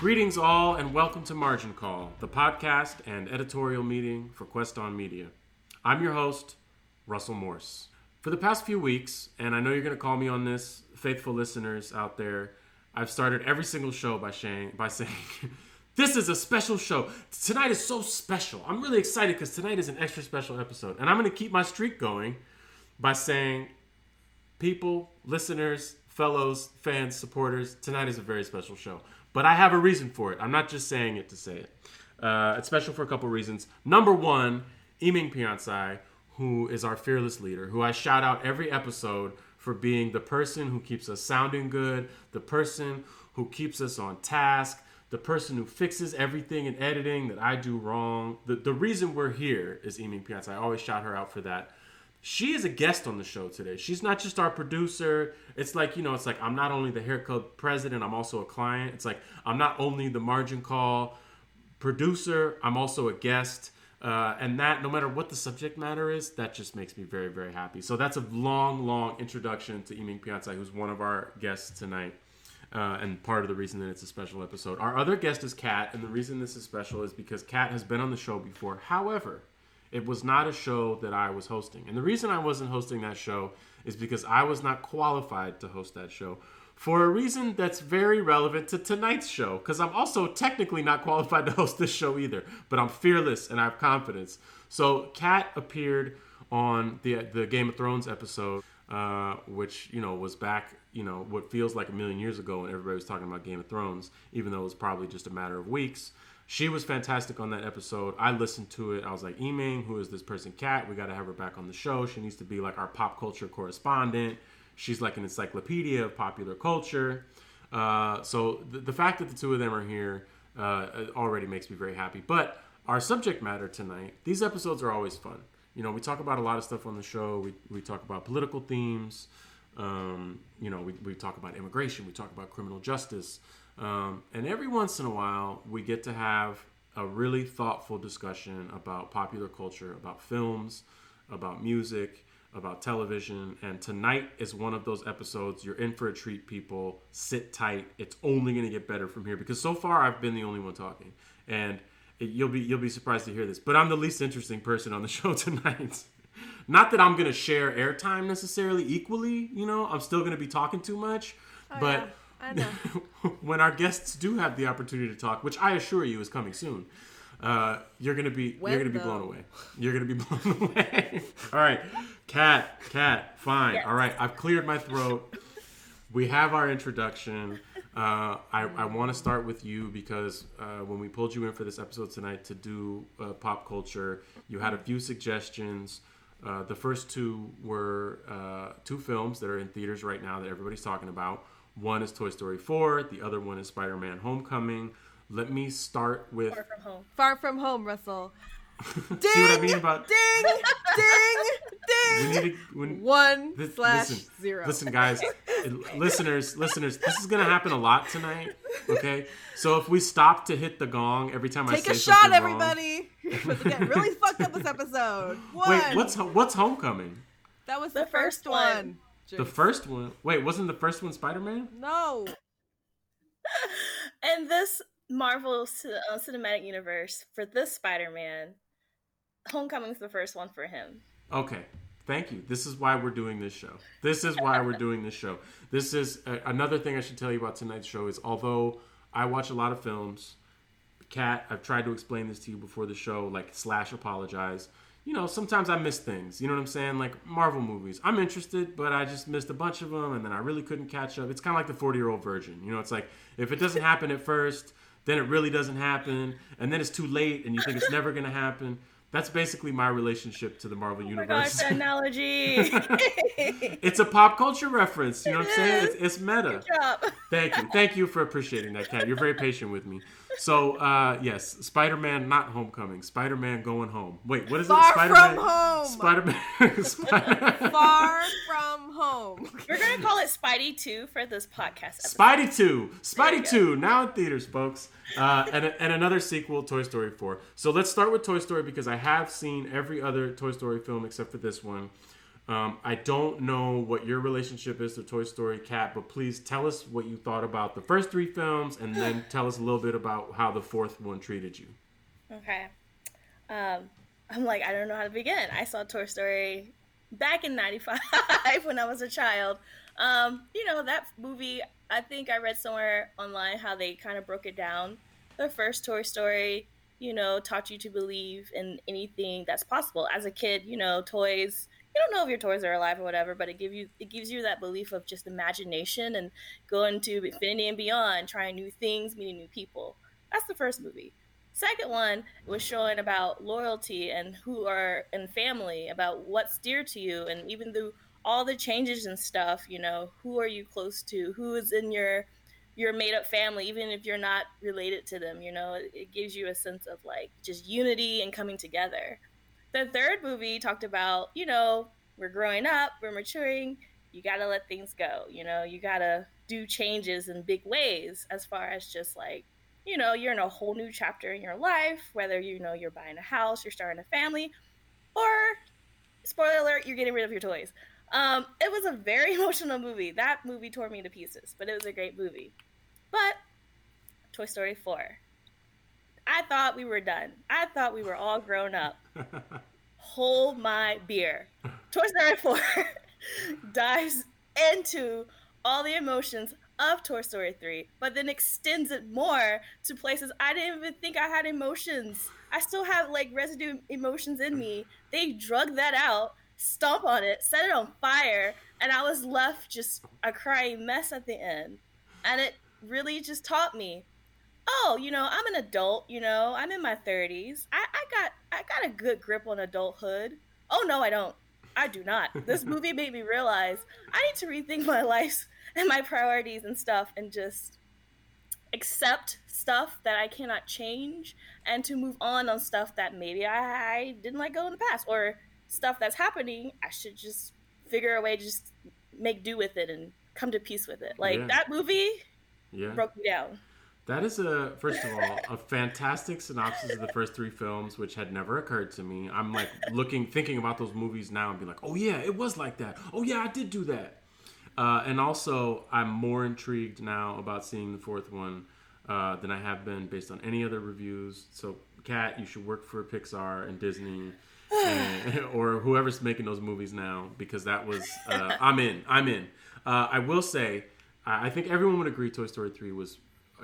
Greetings, all, and welcome to Margin Call, the podcast and editorial meeting for Quest On Media. I'm your host, Russell Morse. For the past few weeks, and I know you're going to call me on this, faithful listeners out there, I've started every single show by saying, by saying this is a special show. Tonight is so special. I'm really excited because tonight is an extra special episode. And I'm going to keep my streak going by saying, people, listeners, fellows, fans, supporters, tonight is a very special show. But I have a reason for it. I'm not just saying it to say it. Uh, it's special for a couple reasons. Number one, Iming Piansai, who is our fearless leader, who I shout out every episode for being the person who keeps us sounding good, the person who keeps us on task, the person who fixes everything in editing that I do wrong. The, the reason we're here is Iming Piansai. I always shout her out for that she is a guest on the show today. She's not just our producer. It's like, you know, it's like I'm not only the Hair Club president, I'm also a client. It's like I'm not only the margin call producer, I'm also a guest. Uh, and that, no matter what the subject matter is, that just makes me very, very happy. So that's a long, long introduction to Iming Piansai, who's one of our guests tonight. Uh, and part of the reason that it's a special episode. Our other guest is Kat, and the reason this is special is because Kat has been on the show before. However, it was not a show that I was hosting. And the reason I wasn't hosting that show is because I was not qualified to host that show for a reason that's very relevant to tonight's show. Because I'm also technically not qualified to host this show either, but I'm fearless and I have confidence. So, Kat appeared on the the Game of Thrones episode, uh, which you know was back, you know, what feels like a million years ago when everybody was talking about Game of Thrones, even though it was probably just a matter of weeks. She was fantastic on that episode. I listened to it. I was like, Iming, who is this person, Kat? We got to have her back on the show. She needs to be like our pop culture correspondent. She's like an encyclopedia of popular culture. Uh, so the, the, fact that the two of them are here uh, already makes me very happy. But our subject matter tonight, these episodes are always fun. You know, we talk about a lot of stuff on the show. We, we talk about political themes. Um, you know, we, we talk about immigration. We talk about criminal justice. Um, and every once in a while, we get to have a really thoughtful discussion about popular culture, about films, about music, about television. And tonight is one of those episodes. You're in for a treat, people. Sit tight. It's only going to get better from here because so far I've been the only one talking, and it, you'll be you'll be surprised to hear this. But I'm the least interesting person on the show tonight. Not that I'm going to share airtime necessarily equally. You know, I'm still going to be talking too much, oh, but. Yeah I know. when our guests do have the opportunity to talk, which I assure you is coming soon, uh, you're gonna be when you're gonna be though? blown away. You're gonna be blown away. All right, Kat, Kat, fine. Yes. All right, I've cleared my throat. we have our introduction. Uh, I, I want to start with you because uh, when we pulled you in for this episode tonight to do uh, pop culture, you had a few suggestions. Uh, the first two were uh, two films that are in theaters right now that everybody's talking about. One is Toy Story 4, the other one is Spider Man Homecoming. Let me start with Far From Home. Far From Home, Russell. ding, See what I mean about ding, ding, ding. We need to, when, One this, slash listen, zero. Listen, guys, listeners, listeners, this is gonna happen a lot tonight. Okay, so if we stop to hit the gong every time Take I take a shot, everybody. We're getting really fucked up this episode. One. Wait, what's what's Homecoming? That was the, the first, first one. one. The first one. Wait, wasn't the first one Spider Man? No. and this Marvel uh, Cinematic Universe for this Spider Man, Homecoming's the first one for him. Okay. Thank you. This is why we're doing this show. This is why we're doing this show. This is uh, another thing I should tell you about tonight's show is although I watch a lot of films, Kat, I've tried to explain this to you before the show, like slash apologize you know, sometimes I miss things. You know what I'm saying? Like Marvel movies. I'm interested, but I just missed a bunch of them and then I really couldn't catch up. It's kind of like the 40 year old virgin. You know, it's like if it doesn't happen at first, then it really doesn't happen. And then it's too late and you think it's never going to happen. That's basically my relationship to the Marvel oh universe. My gosh, analogy. it's a pop culture reference. You know what I'm saying? It's, it's meta. Thank you. Thank you for appreciating that, Kat. You're very patient with me. So, uh, yes, Spider Man, not Homecoming. Spider Man going home. Wait, what is Far it? Spider Man. From home. Spider Man. Spider- Far from home. We're going to call it Spidey 2 for this podcast. Episode. Spidey 2. Spidey 2. Now in theaters, folks. Uh, and, and another sequel, Toy Story 4. So let's start with Toy Story because I have seen every other Toy Story film except for this one. Um, I don't know what your relationship is to Toy Story Kat, but please tell us what you thought about the first three films and then tell us a little bit about how the fourth one treated you. Okay. Um, I'm like, I don't know how to begin. I saw Toy Story back in 95 when I was a child. Um, you know, that movie, I think I read somewhere online how they kind of broke it down. The first Toy Story, you know, taught you to believe in anything that's possible. As a kid, you know, toys you don't know if your toys are alive or whatever, but it give you it gives you that belief of just imagination and going to infinity and beyond, trying new things, meeting new people. That's the first movie. Second one was showing about loyalty and who are and family, about what's dear to you, and even through all the changes and stuff, you know, who are you close to? Who is in your your made up family, even if you're not related to them, you know, it, it gives you a sense of like just unity and coming together. The third movie talked about, you know, we're growing up, we're maturing, you got to let things go. You know, you got to do changes in big ways as far as just like, you know, you're in a whole new chapter in your life, whether you know you're buying a house, you're starting a family, or spoiler alert, you're getting rid of your toys. Um, it was a very emotional movie. That movie tore me to pieces, but it was a great movie. But Toy Story 4. I thought we were done. I thought we were all grown up. Hold my beer. Toy Story 4 dives into all the emotions of Toy Story 3, but then extends it more to places I didn't even think I had emotions. I still have like residue emotions in me. They drug that out, stomp on it, set it on fire, and I was left just a crying mess at the end. And it really just taught me oh, you know, I'm an adult, you know, I'm in my 30s. I, I got I got a good grip on adulthood. Oh no, I don't. I do not. This movie made me realize I need to rethink my life and my priorities and stuff and just accept stuff that I cannot change and to move on on stuff that maybe I, I didn't let go in the past or stuff that's happening. I should just figure a way to just make do with it and come to peace with it. Like yeah. that movie yeah. broke me down. That is a first of all a fantastic synopsis of the first three films, which had never occurred to me. I'm like looking, thinking about those movies now, and be like, oh yeah, it was like that. Oh yeah, I did do that. Uh, and also, I'm more intrigued now about seeing the fourth one uh, than I have been based on any other reviews. So, Kat, you should work for Pixar and Disney. and, or whoever's making those movies now, because that was uh, I'm in. I'm in. Uh, I will say, I think everyone would agree Toy Story 3 was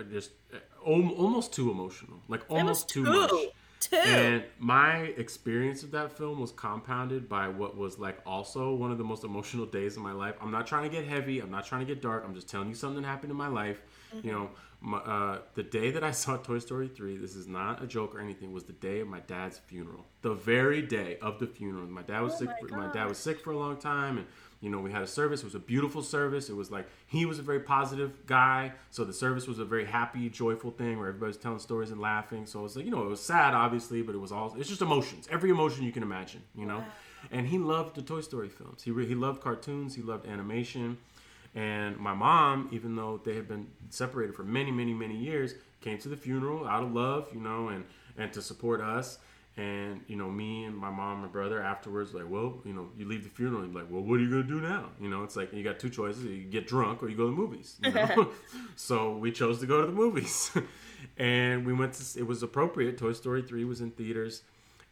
just uh, almost too emotional, like almost too, too much. Too. And my experience of that film was compounded by what was like also one of the most emotional days of my life. I'm not trying to get heavy. I'm not trying to get dark. I'm just telling you something happened in my life. Mm-hmm. You know, my, uh, the day that I saw Toy Story 3, this is not a joke or anything, was the day of my dad's funeral. The very day of the funeral. My dad was oh sick. My, for, my dad was sick for a long time, and you know, we had a service. It was a beautiful service. It was like he was a very positive guy, so the service was a very happy, joyful thing where everybody's telling stories and laughing. So it was like, you know, it was sad, obviously, but it was all it's just emotions, every emotion you can imagine, you know. Wow. And he loved the Toy Story films. He re- he loved cartoons. He loved animation. And my mom, even though they had been separated for many, many, many years, came to the funeral out of love, you know, and and to support us. And you know, me and my mom and my brother afterwards, like, well, you know, you leave the funeral, and like, well, what are you gonna do now? You know, it's like you got two choices: you get drunk or you go to the movies. You know? so we chose to go to the movies, and we went to. It was appropriate. Toy Story three was in theaters,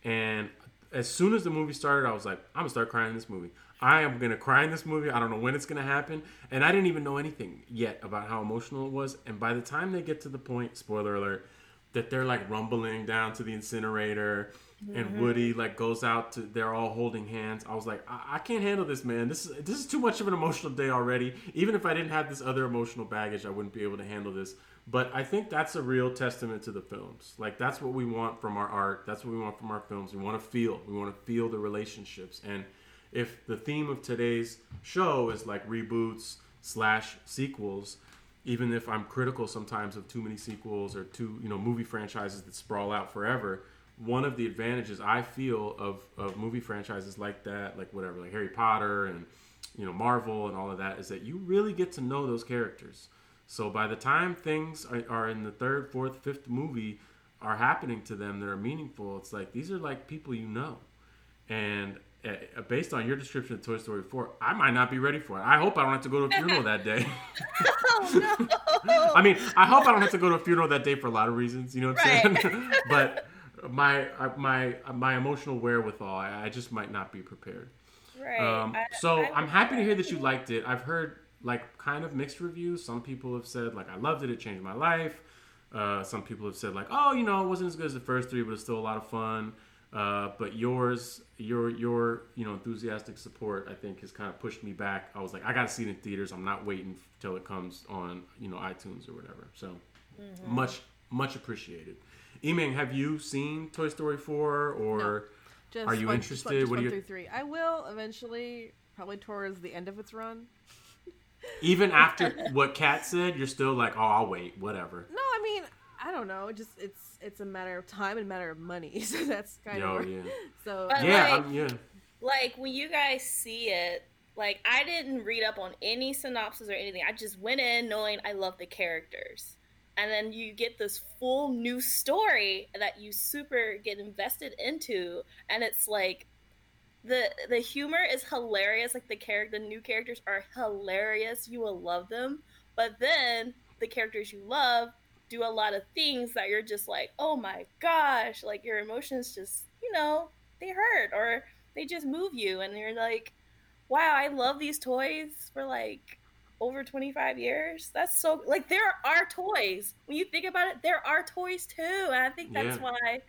and as soon as the movie started, I was like, I'm gonna start crying in this movie. I am gonna cry in this movie. I don't know when it's gonna happen, and I didn't even know anything yet about how emotional it was. And by the time they get to the point, spoiler alert that they're like rumbling down to the incinerator mm-hmm. and Woody like goes out to they're all holding hands. I was like, I-, I, can't handle this, man. This is this is too much of an emotional day already. Even if I didn't have this other emotional baggage, I wouldn't be able to handle this. But I think that's a real testament to the films. Like that's what we want from our art. That's what we want from our films. We want to feel. We want to feel the relationships. And if the theme of today's show is like reboots slash sequels, even if I'm critical sometimes of too many sequels or too you know movie franchises that sprawl out forever, one of the advantages I feel of of movie franchises like that, like whatever, like Harry Potter and you know Marvel and all of that, is that you really get to know those characters. So by the time things are, are in the third, fourth, fifth movie are happening to them that are meaningful, it's like these are like people you know, and based on your description of Toy Story 4, I might not be ready for it. I hope I don't have to go to a funeral that day. oh, no. I mean, I hope I don't have to go to a funeral that day for a lot of reasons, you know what I'm right. saying? but my uh, my my emotional wherewithal, I, I, just might not be prepared. Right. Um, I, so I, I'm happy to hear that you liked it. I've heard like kind of mixed reviews. Some people have said like I loved it, it changed my life. Uh, some people have said like, oh, you know, it wasn't as good as the first three, but it's still a lot of fun. Uh, but yours, your your you know enthusiastic support, I think, has kind of pushed me back. I was like, I got to see it in theaters. I'm not waiting till it comes on you know iTunes or whatever. So mm-hmm. much much appreciated. Eming, have you seen Toy Story four or no, are you one, interested? Just, just what one you... through three? I will eventually, probably towards the end of its run. Even after what Kat said, you're still like, oh, I'll wait, whatever. No, I mean, I don't know. Just it's it's a matter of time and a matter of money. So that's kind Yo, of yeah. so but yeah, like, um, yeah. Like when you guys see it, like I didn't read up on any synopsis or anything. I just went in knowing I love the characters. And then you get this full new story that you super get invested into and it's like the the humor is hilarious. Like the character, the new characters are hilarious. You will love them. But then the characters you love do a lot of things that you're just like, oh my gosh, like your emotions just, you know, they hurt or they just move you, and you're like, wow, I love these toys for like over 25 years. That's so like there are toys. When you think about it, there are toys too, and I think that's yeah. why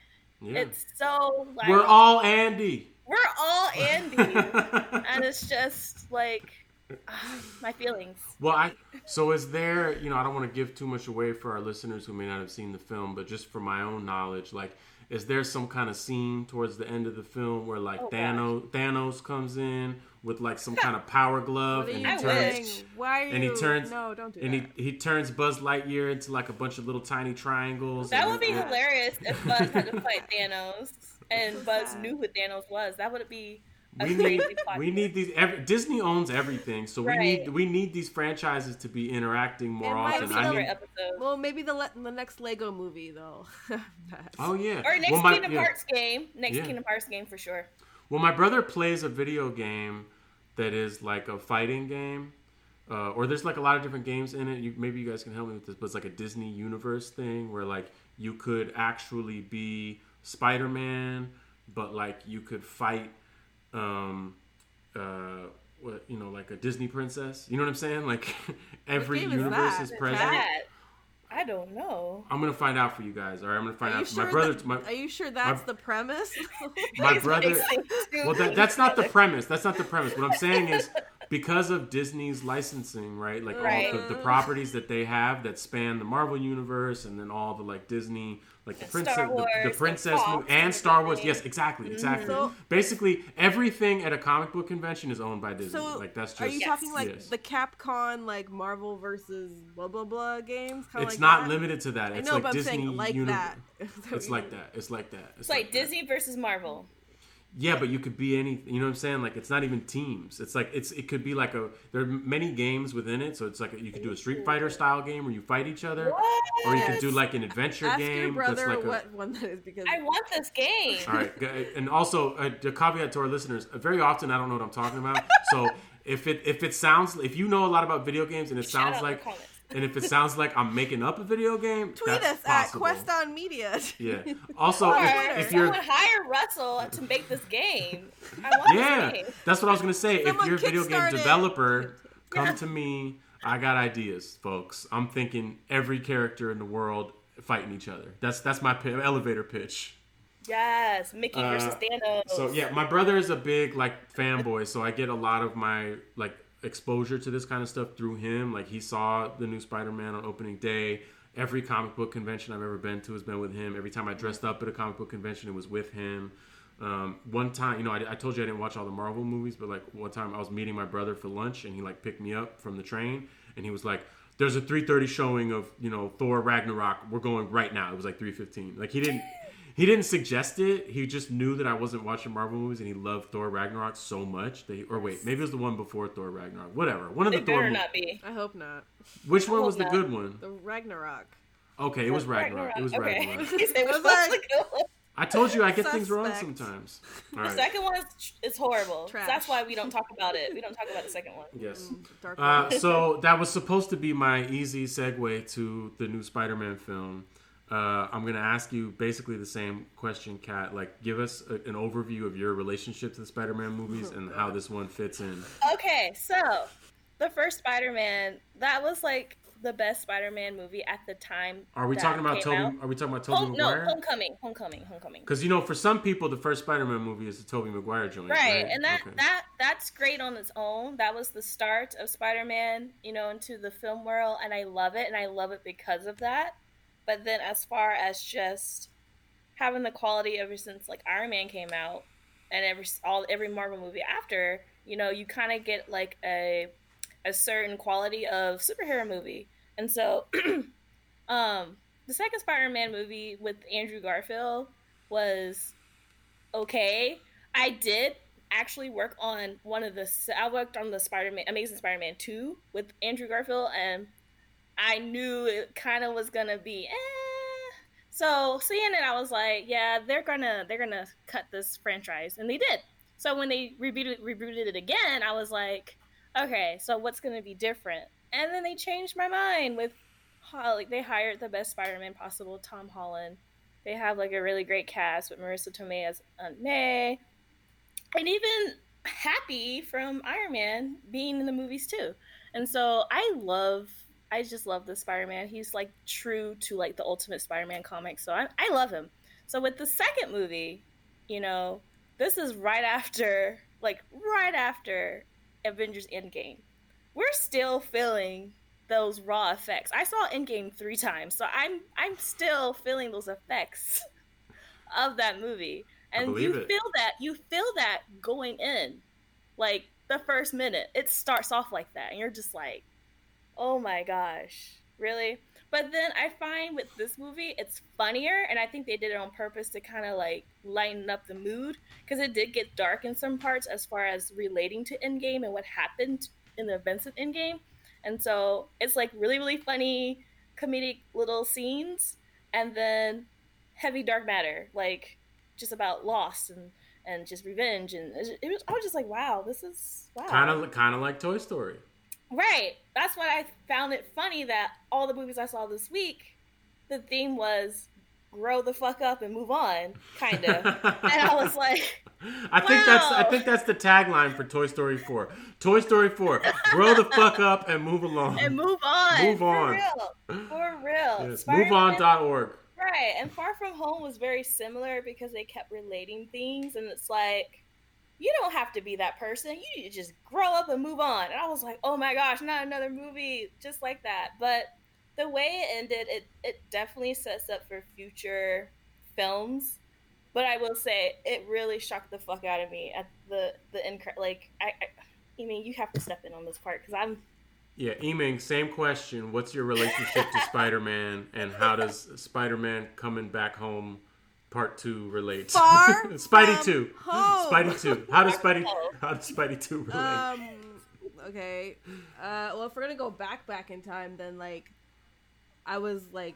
yeah. it's so like we're all Andy we're all Andy, and it's just like my feelings. Well, I so is there? You know, I don't want to give too much away for our listeners who may not have seen the film, but just for my own knowledge, like, is there some kind of scene towards the end of the film where like oh, Thanos gosh. Thanos comes in with like some kind of power glove and he turns Why and he turns no don't do and that. he he turns Buzz Lightyear into like a bunch of little tiny triangles. That would be hilarious if Buzz had to fight Thanos and Buzz knew who Thanos was. That would be. We need we need these. Every, Disney owns everything, so right. we need we need these franchises to be interacting more often. I mean, well, maybe the le- the next Lego movie though. oh yeah, or next well, my, Kingdom yeah. Hearts game. Next yeah. Kingdom Hearts game for sure. Well, my brother plays a video game that is like a fighting game. Uh, or there's like a lot of different games in it. You, maybe you guys can help me with this, but it's like a Disney universe thing where like you could actually be Spider Man, but like you could fight, um, uh, what you know, like a Disney princess. You know what I'm saying? Like every universe is, is present. I don't know. I'm gonna find out for you guys. All right, I'm gonna find out. Sure my brother. That, my, are you sure that's my, the premise? my brother. Well, that, that's not the premise. That's not the premise. What I'm saying is, because of Disney's licensing, right? Like right. all the, the properties that they have that span the Marvel universe, and then all the like Disney like the princess, the, the, princess and, movie, and Star Wars. Yes, exactly, mm-hmm. exactly. So, Basically, everything at a comic book convention is owned by Disney. So like that's just. Are you yes. talking like yes. the Capcom, like Marvel versus blah blah blah games? Kinda it's like not that? limited to that. It's I know, like but Disney I'm saying like uni- that. it's like that. It's like that. It's, it's like, like Disney versus Marvel. Yeah, but you could be any. You know what I'm saying? Like it's not even teams. It's like it's it could be like a. There are many games within it, so it's like a, you could do a Street Fighter style game where you fight each other, what? or you could do like an adventure Ask game. Your brother that's like what a, one that is because I want this game. All right, uh, and also uh, a, a caveat to our listeners: uh, very often I don't know what I'm talking about. So if it if it sounds if you know a lot about video games and it Shout sounds like and if it sounds like I'm making up a video game, tweet us possible. at Quest on Media. Yeah. Also, or if, if you're hire Russell to make this game, yeah, game. that's what I was gonna say. Someone if you're a video game developer, come yeah. to me. I got ideas, folks. I'm thinking every character in the world fighting each other. That's that's my p- elevator pitch. Yes, Mickey uh, versus Thanos. So yeah, my brother is a big like fanboy, so I get a lot of my like exposure to this kind of stuff through him. Like he saw the new Spider-Man on opening day. Every comic book convention I've ever been to has been with him. Every time I dressed up at a comic book convention, it was with him. Um, one time, you know, I, I, told you I didn't watch all the Marvel movies, but like one time I was meeting my brother for lunch, and he like picked me up from the train, and he was like, "There's a 3:30 showing of you know Thor Ragnarok. We're going right now." It was like 3:15. Like he didn't he didn't suggest it. He just knew that I wasn't watching Marvel movies, and he loved Thor Ragnarok so much that. He, or wait, maybe it was the one before Thor Ragnarok. Whatever. One of the it Thor. Better not be. I hope not. Which one was the good one? The Ragnarok. Okay, it was Ragnarok. Ragnarok. It was okay. Ragnarok. it was like, I told you I get things wrong sometimes. All the second one is, is horrible. So that's why we don't talk about it. We don't talk about the second one. Yes. Mm, uh, so that was supposed to be my easy segue to the new Spider-Man film. Uh, I'm gonna ask you basically the same question, Kat. Like, give us a, an overview of your relationship to the Spider-Man movies and how this one fits in. Okay, so the first Spider-Man that was like the best Spider-Man movie at the time. Are we talking about Tobey? Out. Are we talking about Tobey Home, Maguire? No, Homecoming, Homecoming, Homecoming. Because you know, for some people, the first Spider-Man movie is the Tobey Maguire joint, right? right? And that okay. that that's great on its own. That was the start of Spider-Man, you know, into the film world, and I love it, and I love it because of that. But then, as far as just having the quality ever since like Iron Man came out, and every all every Marvel movie after, you know, you kind of get like a a certain quality of superhero movie. And so, um, the second Spider-Man movie with Andrew Garfield was okay. I did actually work on one of the. I worked on the Spider-Man, Amazing Spider-Man two with Andrew Garfield, and I knew it kind of was gonna be. Eh. So seeing it, I was like, yeah, they're gonna they're gonna cut this franchise, and they did. So when they rebooted rebooted it again, I was like, okay, so what's to be different? And then they changed my mind with like they hired the best Spider-Man possible, Tom Holland. They have like a really great cast with Marisa Tomei as Aunt May, and even Happy from Iron Man being in the movies too. And so I love, I just love the Spider-Man. He's like true to like the Ultimate Spider-Man comic, so I, I love him. So with the second movie, you know, this is right after, like right after Avengers Endgame. We're still feeling those raw effects. I saw Endgame three times, so I'm I'm still feeling those effects of that movie. And you it. feel that you feel that going in. Like the first minute, it starts off like that, and you're just like, Oh my gosh, really? But then I find with this movie, it's funnier, and I think they did it on purpose to kind of like lighten up the mood because it did get dark in some parts as far as relating to Endgame and what happened in the events of Endgame. And so it's like really, really funny, comedic little scenes, and then heavy dark matter, like just about loss and and just revenge, and it was. I was just like, wow, this is wow. Kind of, kind of like Toy Story. Right. That's why I found it funny that all the movies I saw this week, the theme was grow the fuck up and move on, kind of. and I was like, I wow. think that's I think that's the tagline for Toy Story 4. Toy Story 4, grow the fuck up and move along. And move on. Move on. For real. For real. Yes. MoveOn.org. Right. And Far From Home was very similar because they kept relating things and it's like you don't have to be that person. You need to just grow up and move on. And I was like, oh my gosh, not another movie just like that. But the way it ended, it, it definitely sets up for future films. But I will say, it really shocked the fuck out of me at the the incre- like I, I, I mean, you have to step in on this part because I'm. Yeah, Eming, same question. What's your relationship to Spider Man, and how does Spider Man coming back home part two relate? Far Spidey two. Home. Spidey two. How does Spidey how does Spidey two relate? Um, okay. Uh, well, if we're gonna go back back in time, then like, I was like,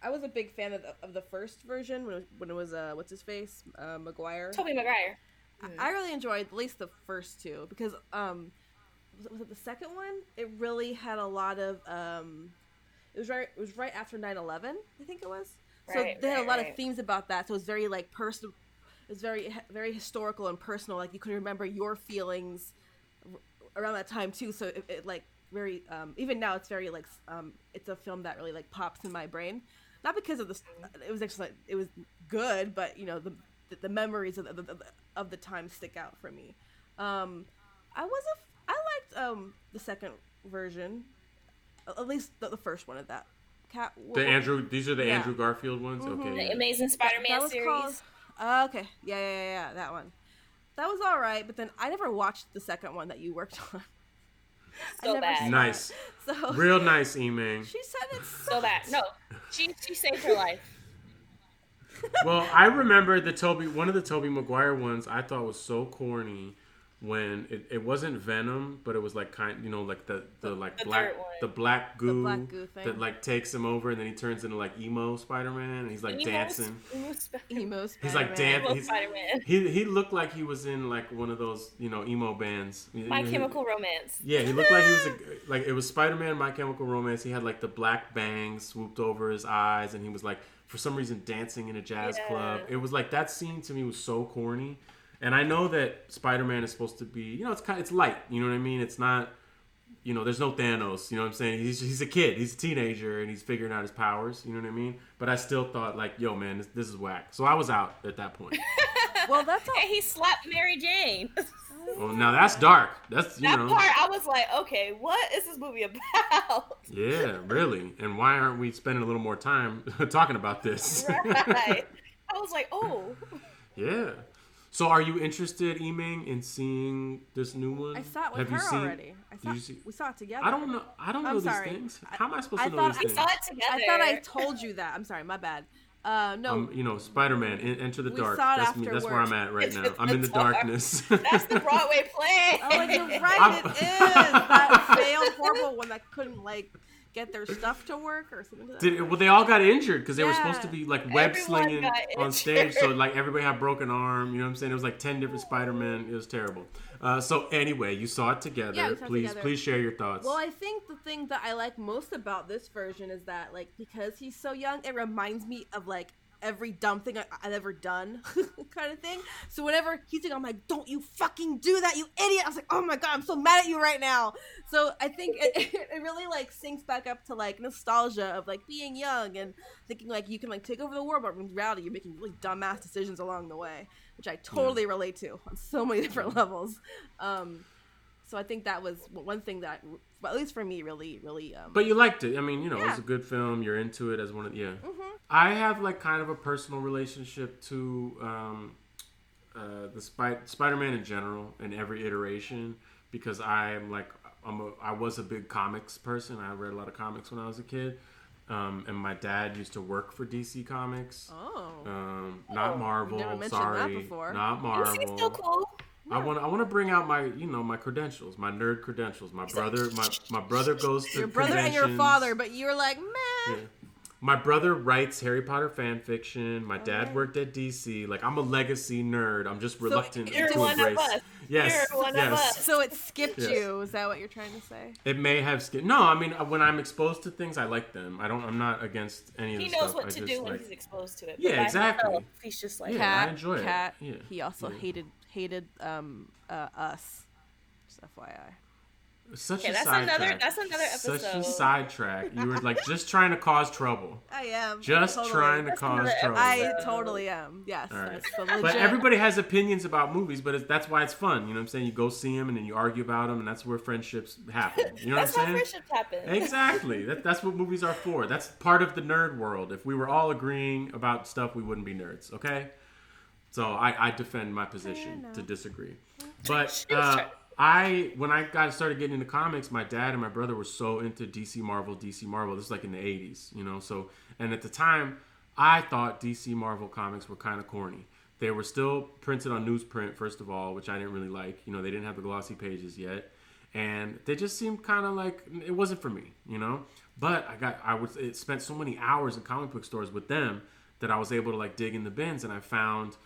I was a big fan of the, of the first version when it was, when it was uh, what's his face, uh, Maguire. Tobey Maguire. Mm. I, I really enjoyed at least the first two because um, was it the second one? It really had a lot of um, it was right it was right after 9-11, I think it was so right, they had right, a lot right. of themes about that. So it's very like personal. it's very very historical and personal. Like you could remember your feelings around that time too. So it, it like very um, even now it's very like um, it's a film that really like pops in my brain. Not because of the it was actually it was good, but you know the the, memories of the, the, of the time stick out for me. Um, I was a I liked um, the second version, at least the, the first one of that Kat. The Andrew. These are the yeah. Andrew Garfield ones. Mm-hmm. Okay. The Amazing Spider-Man series. Called, uh, okay. Yeah, yeah, yeah, yeah. That one. That was all right, but then I never watched the second one that you worked on. So bad. Nice. So real nice, Eming. She said it's so bad. No, she she saved her life. well, I remember the Tobey one of the Tobey Maguire ones I thought was so corny when it, it wasn't Venom, but it was like kind, you know, like the the like The black the black goo, black goo thing. that like takes him over, and then he turns into like emo Spider Man, and he's like Emo- dancing. emo Spider- Emo He's like Spider-Man. he's- Spider-Man. He he looked like he was in like one of those you know emo bands. You My know, he- Chemical Romance. Yeah, he looked like he was a, like it was Spider Man, My Chemical Romance. He had like the black bangs swooped over his eyes, and he was like for some reason dancing in a jazz Yeah. club. It was like that scene to me was so corny. And I know that Spider Man is supposed to be, you know, it's kind, it's light. You know what I mean? It's not, you know, there's no Thanos. You know what I'm saying? He's he's a kid, he's a teenager, and he's figuring out his powers. You know what I mean? But I still thought like, yo, man, this, this is whack. So I was out at that point. Well, that's all. And he slapped Mary Jane. well, now that's dark. That's you that know. part, I was like, okay, what is this movie about? Yeah, really. And why aren't we spending a little more time talking about this? right. I was like, oh. yeah. So, are you interested, Eming, in seeing this new one? I saw it with Have you her seen- already. I Did saw, you see? we saw it together. I don't know. I don't I'm know sorry. these things. How am I supposed I to know thought these I We things? saw it together. I thought I told you that. I'm sorry, my bad. Uh, no, Um, you know, Spider-Man, in, Enter the We Dark. saw it That's me. That's where I'm at right now. I'm in the dark. darkness. That's the Broadway play. Oh, you're right. I'm- it is that failed horrible one that couldn't like get their stuff to work or something. Did, well, they all got injured because they were supposed to be like web Everyone slinging on stage. So like everybody had broken arm. You know what I'm saying? It was like ten different Spider-Man. It was terrible. Uh, so anyway, you saw it together. Yeah, saw please, together. please share your thoughts. Well, I think the thing that I like most about this version is that, like, because he's so young, it reminds me of like every dumb thing I- I've ever done, kind of thing. So whenever he's doing, I'm like, "Don't you fucking do that, you idiot!" I was like, "Oh my god, I'm so mad at you right now." So I think it, it really like sinks back up to like nostalgia of like being young and thinking like you can like take over the world, but in reality, you're making really dumbass decisions along the way, which I totally relate to on so many different levels. Um, so I think that was one thing that, well, at least for me, really, really. Um, But you liked it. I mean, you know, it's Yeah. a good film. You're into it as one of yeah. Mhm. I have like kind of a personal relationship to um, uh, the Spy- Spider-Man in general in every iteration because I am like I'm a I was a big comics person. I read a lot of comics when I was a kid. Um, and my dad used to work for DC Comics. oh, Um, not Oh, Marvel. never mentioned that sorry, before. not You seem Marvel. so cool. I want I want to bring out my you know my credentials, my nerd credentials. My brother my my brother goes to your brother and your father, but you're like, man. Yeah. My brother writes Harry Potter fan fiction. My dad Okay. worked at DC. Like I'm a legacy nerd. I'm just reluctant you're to one of embrace. us. Yes, You're one of yes. us. So it skipped Yes. you. Is that what you're trying to say? It may have skipped. No, I mean uh, when I'm exposed to things, I like them. I don't. I'm not against any of He knows stuff. what I to just, do when he's exposed to it. Yeah, exactly. himself, He's just like, Yeah, Kat, I enjoy it. Kat. Yeah, He also yeah. hated hated um uh, us. Just FYI. Such Okay, a that's sidetrack. another- that's another episode. Such a sidetrack. You were like just trying to cause trouble. I am Just totally. trying to That's cause trouble. I totally am. Yes, All right. that's the But everybody has opinions about movies, but it's, that's why it's fun. You know what I'm saying? You go see them and then you argue about them, and that's where friendships happen. You know what I'm saying? friendships happen. Exactly. That, that's what movies are for. That's part of the nerd world. If we were all agreeing about stuff, we wouldn't be nerds. Okay. So I, I defend my position enough. to disagree. But uh, I, when I got started getting into comics, my dad and my brother were so into DC Marvel, DC Marvel. This is like in the '80s, you know. So and at the time, I thought DC Marvel comics were kind of corny. They were still printed on newsprint, first of all, which I didn't really like. You know, they didn't have the glossy pages yet and they just seemed kind of like it wasn't for me, you know. But I got I was it spent so many hours in comic book stores with them that I was able to like dig in the bins and I found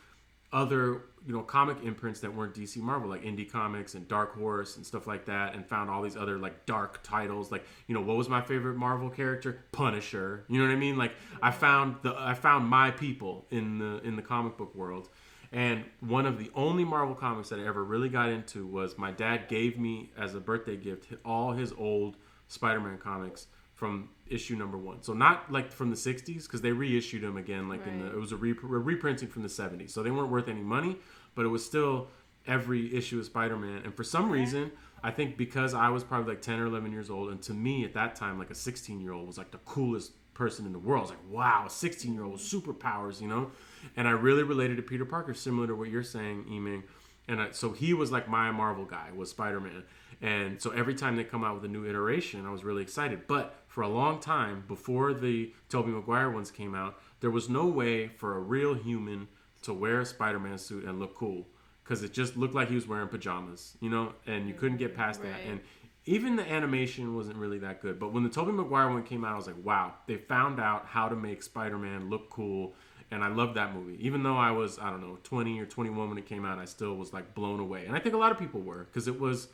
other you know comic imprints that weren't DC Marvel like Indie Comics and Dark Horse and stuff like that and found all these other like dark titles like you know what was my favorite Marvel character? Punisher. You know what I mean? Like I found the I found my people in the in the comic book world. And one of the only Marvel comics that I ever really got into was my dad gave me as a birthday gift all his old Spider-Man comics from issue number one. So not like from the '60s because they reissued them again. Like in the it was a, re- a reprinting from the '70s, so they weren't worth any money, but it was still every issue of Spider-Man. And for some reason, I think because I was probably like 10 or 11 years old, and to me at that time, like a 16 year old was like the coolest person in the world. I was like, wow, a 16 year old with superpowers, you know? And I really related to Peter Parker, similar to what you're saying, Eming. And I, so he was like my Marvel guy, was Spider Man. And so every time they come out with a new iteration, I was really excited. But for a long time, before the Tobey Maguire ones came out, there was no way for a real human to wear a Spider Man suit and look cool. because it just looked like he was wearing pajamas, you know, and you couldn't get past Right. that. And even the animation wasn't really that good. But when the Tobey Maguire one came out, I was like, wow, they found out how to make Spider-Man look cool. And I loved that movie. Even though I was, I don't know, 20 or 21 when it came out, I still was like blown away. And I think a lot of people were because it was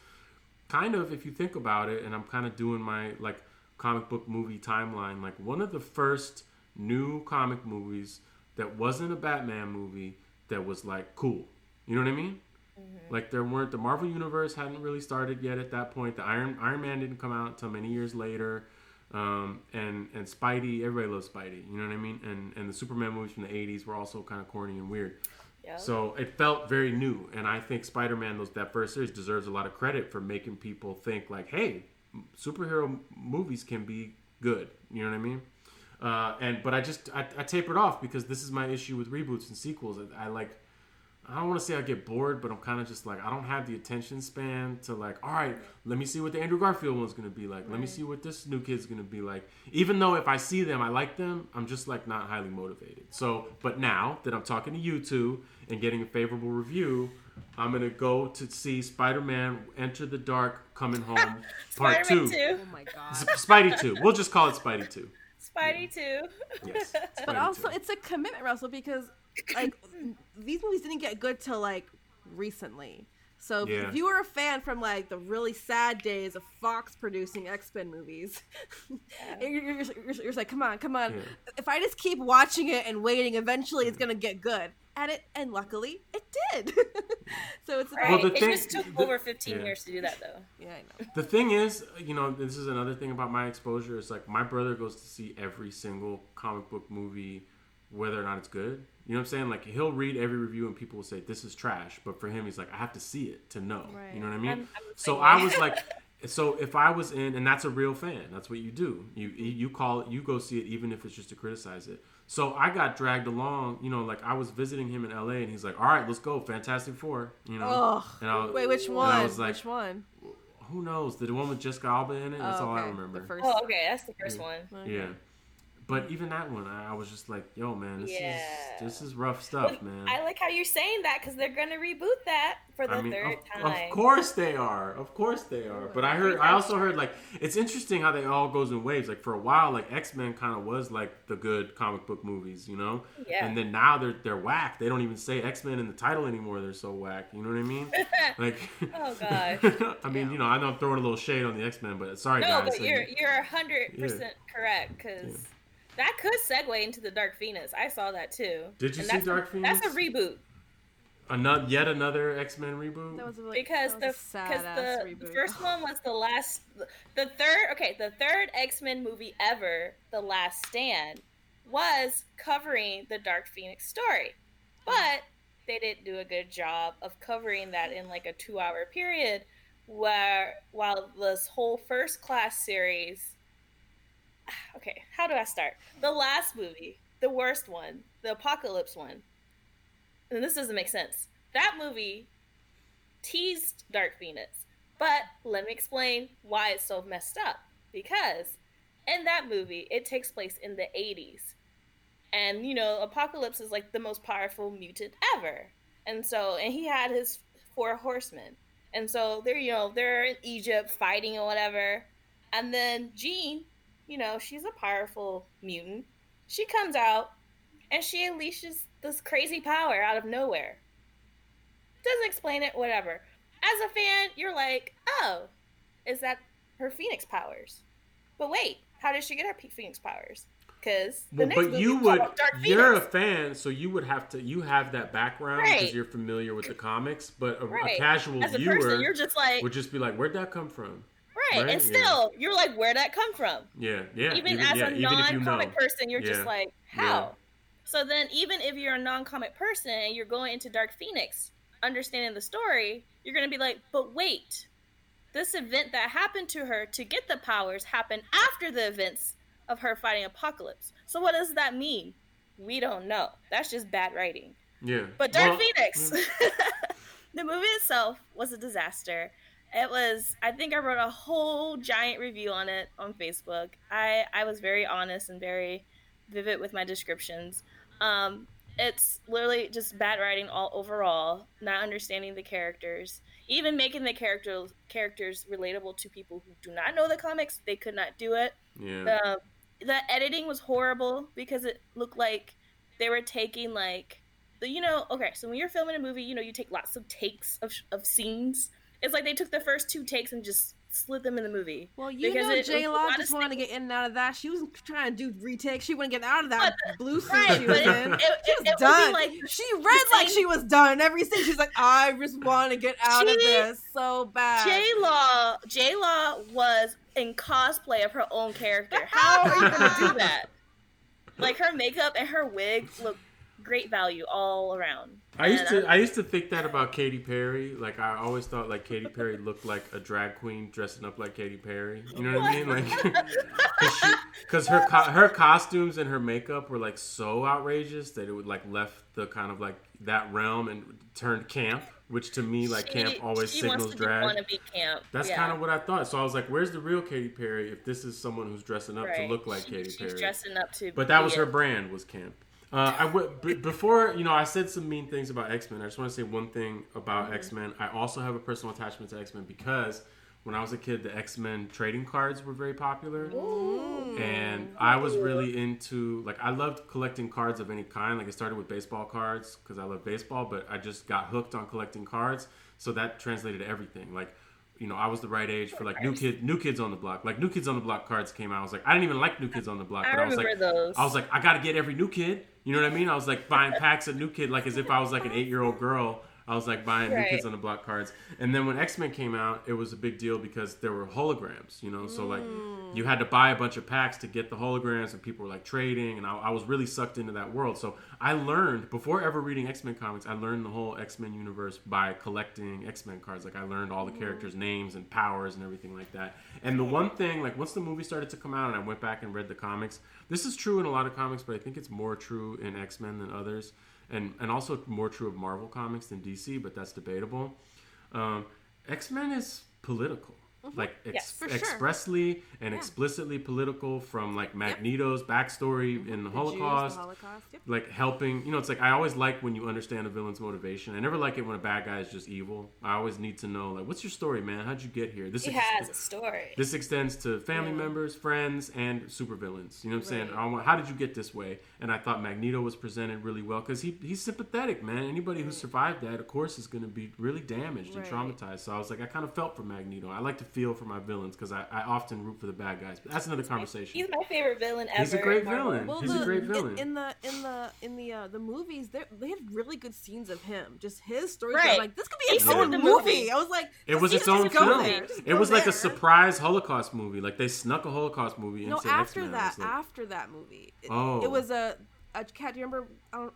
kind of, if you think about it, and I'm kind of doing my like comic book movie timeline, like one of the first new comic movies that wasn't a Batman movie that was like cool. You know what I mean? Like there weren't the Marvel universe hadn't really started yet at that point. The Iron Iron Man didn't come out until many years later. Um, and and Spidey, everybody loves Spidey. You know what I mean? And and the Superman movies from the '80s were also kind of corny and weird. Yeah. So it felt very new, and I think Spider-Man, those that first series, deserves a lot of credit for making people think like, "Hey, superhero movies can be good." You know what I mean? Uh, and but I just I, I tapered off because this is my issue with reboots and sequels. I, I like I don't want to say I get bored, but I'm kind of just like I don't have the attention span to like, all right, let me see what the Andrew Garfield one's gonna be like. Let me see what this new kid's gonna be like. Even though if I see them, I like them, I'm just like not highly motivated. So, but now that I'm talking to you two and getting a favorable review, I'm gonna go to see Spider-Man Enter the Dark Coming Home Part Spider-Man Two. 2. Oh my god. S- Spidey Two. We'll just call it Spidey Two. Spidey 2. Yes. But also, 2. it's a commitment, Russell, because like these movies didn't get good till like recently. So Yeah. if you were a fan from like the really sad days of Fox producing X Men movies, you're, you're, you're, you're, you're like, come on, come on. Yeah. If I just keep watching it and waiting, eventually it's gonna get good. And it, and luckily, it did. so it's Right. Well, the it thing- just took the- over 15 yeah. years to do that, though. yeah, I know. The thing is, you know, this is another thing about my exposure. It's like my brother goes to see every single comic book movie, whether or not it's good. You know what I'm saying? Like he'll read every review and people will say this is trash, but for him, he's like, I have to see it to know. Right. You know what I mean? I'm- I'm so I was like, so if I was in, and that's a real fan. That's what you do. You you call it, you go see it, even if it's just to criticize it. So I got dragged along. You know, like I was visiting him in L.A. and he's like, all right, let's go, Fantastic Four. You know. Oh, And I was- wait, which and one? I was like, which one? who knows? The one with Jessica Alba in it. That's Oh, all I okay. remember. The first. Oh, okay. That's the first one. Okay. Yeah. But mm. even that one, I, I was just like, "Yo, man, this Yeah. is this is rough stuff, man." I like how you're saying that because they're going to reboot that for the I mean, third of, time. of course they are. Of course they are. But I heard, I also heard like it's interesting how they all goes in waves. Like for a while, like X Men kind of was like the good comic book movies, you know. Yeah. And then now they're they're whack. They don't even say X Men in the title anymore. They're so whack. You know what I mean? Like. Oh, gosh. I mean, you know, I know I'm throwing a little shade on the X Men, but sorry No, guys. but like, you're you're hundred percent correct because Yeah. That could segue into the Dark Phoenix. I saw that too. Did you And see that's a- Dark Phoenix? That's a reboot another yet another X Men reboot. That was a, like, because that the was a sad because ass the first one was the last, the third. Okay, the third X Men movie ever, The Last Stand, was covering the Dark Phoenix story, but they didn't do a good job of covering that in like a two-hour period. Where while this whole first class series okay, how do I start? The last movie, the worst one, the apocalypse one. And this doesn't make sense. That movie teased Dark Phoenix. But let me explain why it's so messed up. Because in that movie, it takes place in the 80s. And, you know, Apocalypse is like the most powerful mutant ever. And so, and he had his four horsemen. And so they're, you know, they're in Egypt fighting or whatever. And then Jean, you know, she's a powerful mutant. She comes out and she unleashes this crazy power out of nowhere. Doesn't explain it, whatever. As a fan, you're like, oh, is that her Phoenix powers? But wait, how did she get her Phoenix powers? Because Well, but you would you're a fan, so you would have to you have that background because Right. you're familiar with the comics. But a, a casual a viewer person, you're just like, would just be like, "Where'd that come from?" Right. right? And Yeah. still, you're like, where'd that come from? Yeah, yeah. even, even, as yeah, a even if you non-comic know. person, you're Yeah. just like, Yeah. how? So then, even if you're a non-comic person and you're going into Dark Phoenix, understanding the story, you're gonna be like, but wait, this event that happened to her to get the powers happened after the events of her fighting Apocalypse. So what does that mean? We don't know. That's just bad writing. Yeah, But Dark Well, Phoenix, mm. the movie itself was a disaster. It was. I think I wrote a whole giant review on it on Facebook. I I was very honest and very vivid with my descriptions. Um, it's literally just bad writing all overall, not understanding the characters, even making the characters characters relatable to people who do not know the comics. They could not do it. Yeah. The the editing was horrible because it looked like they were taking like the you know okay so when you're filming a movie you know you take lots of takes of, of scenes it's like they took the first two takes and just slid them in the movie. Well, you because know, J Law just wanted to get in and out of that. She was trying to do retakes. She wouldn't get out of that but, blue suit right, she was in. It, it, she was done. Like, she read like she was done. Every scene, she's like, I just want to get out she, of this so bad. J Law, J Law was in cosplay of her own character. How are you gonna do that? Like her makeup and her wig look great value all around. I used to I used to think that about Katy Perry. Like I always thought like Katy Perry looked like a drag queen dressing up like Katy Perry. You know what? I mean? Like because her co- her costumes and her makeup were like so outrageous that it would like left the kind of like that realm and turned camp. Which to me, like she, camp always signals drag. Want to be camp. That's yeah. kind of what I thought. So I was like, "Where's the real Katy Perry? If this is someone who's dressing up right. to look like she, Katy Perry, dressing up to." But that was her brand was camp. Uh, I w- b- before you know, I said some mean things about X Men. I just want to say one thing about mm-hmm. X Men. I also have a personal attachment to X Men because when I was a kid, the X Men trading cards were very popular, Ooh. and I was really into like I loved collecting cards of any kind. Like it started with baseball cards because I love baseball, but I just got hooked on collecting cards. So that translated to everything. Like you know, I was the right age for like new kid, new kids on the block. Like new kids on the block cards came out. I was like, I didn't even like new kids on the block, but I, I was like, those. I was like, I got to get every new kid. You know what I mean? I was like buying packs of new kid, like as if I was like an eight year old girl I was like buying right. New Kids on the Block cards. And then when X Men came out, it was a big deal because there were holograms, you know. So like mm. you had to buy a bunch of packs to get the holograms, and people were like trading, and I, I was really sucked into that world. So I learned before ever reading X Men comics, I learned the whole X Men universe by collecting X Men cards. Like I learned all the characters' names and powers and everything like that. And the one thing, like once the movie started to come out, and I went back and read the comics. This is true in a lot of comics, but I think it's more true in X Men than others and and also more true of Marvel comics than DC, but that's debatable. Um, X Men is political. Mm-hmm. Like ex- yes, expressly sure. and yeah. explicitly political from like Magneto's yep. backstory mm-hmm. in the, the Holocaust, Jews, the Holocaust. Yep. like helping. You know, it's like I always like when you understand a villain's motivation. I never like it when a bad guy is just evil. I always need to know like, what's your story, man? How'd you get here? This he ex- has a story. This extends to family yeah. members, friends, and supervillains. You know what I'm right. saying? Want, how did you get this way? And I thought Magneto was presented really well because he he's sympathetic, man. Anybody right. who survived that, of course, is going to be really damaged right. and traumatized. So I was like, I kind of felt for Magneto. I like to feel for my villains because I, I often root for the bad guys. But that's another conversation. He's my favorite villain ever. He's a great villain. Well, He's the, a great villain. In, in, the in the in the uh, the movies, they had really good scenes of him. Just his story. Right. Like this could be its own movie. movie. I was like, it was its own film. It was there. like a surprise Holocaust movie. Like they snuck a Holocaust movie no, into after X-Men. that. Like, after that movie, it, oh, it was a. a cat, do you remember? Uh,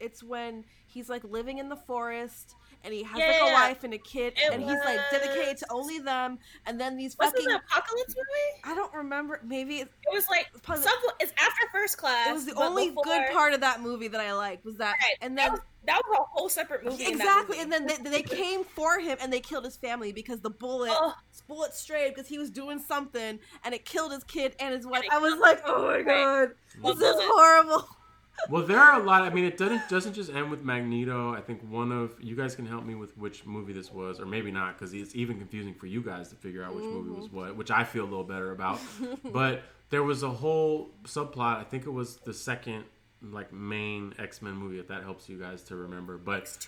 it's when he's like living in the forest and he has yeah, like a wife and a kid, and was... he's like dedicated to only them. And then these was fucking apocalypse movie. I don't remember. Maybe it, was like some, it's after First Class. It was the only before... good part of that movie that I liked was that, right. and then. That was, that was a whole separate movie. Exactly, movie. and then they, they, came for him and they killed his family because the bullet oh. bullet strayed because he was doing something and it killed his kid and his wife. I was like, oh my god, right. this is horrible well, there are a lot. I mean, it doesn't doesn't just end with Magneto. I think one of you guys can help me with which movie this was, or maybe not, because it's even confusing for you guys to figure out which mm-hmm. movie was mm-hmm. what. Which I feel a little better about. but there was a whole subplot. I think it was the second like main X Men movie if that helps you guys to remember. But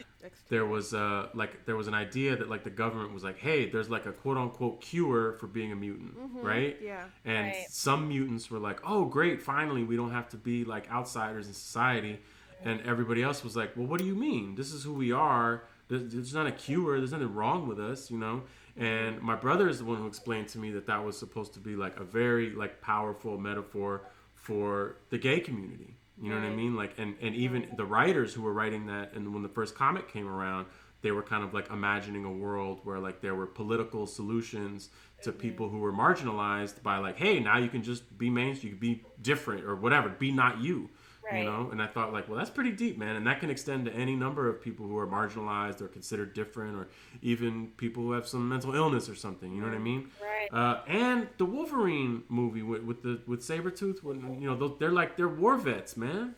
there was uh like there was an idea that like the government was like, hey, there's like a quote unquote cure for being a mutant, mm-hmm. right? Yeah. And right. some mutants were like, oh great, finally we don't have to be like outsiders in society. And everybody else was like, well, what do you mean? This is who we are. There's not a cure. There's nothing wrong with us, you know. And my brother is the one who explained to me that that was supposed to be like a very like powerful metaphor for the gay community you know right. what I mean? Like, and and even the writers who were writing that, and when the first comic came around, they were kind of like imagining a world where like there were political solutions to mm-hmm. people who were marginalized by like, hey, now you can just be mainstream, you can be different or whatever, be not you. Right. You know, and I thought like, well, that's pretty deep, man, and that can extend to any number of people who are marginalized or considered different, or even people who have some mental illness or something. You know what I mean? Right. Uh, and the Wolverine movie with, with the with Sabretooth, when you know they're like they're war vets, man.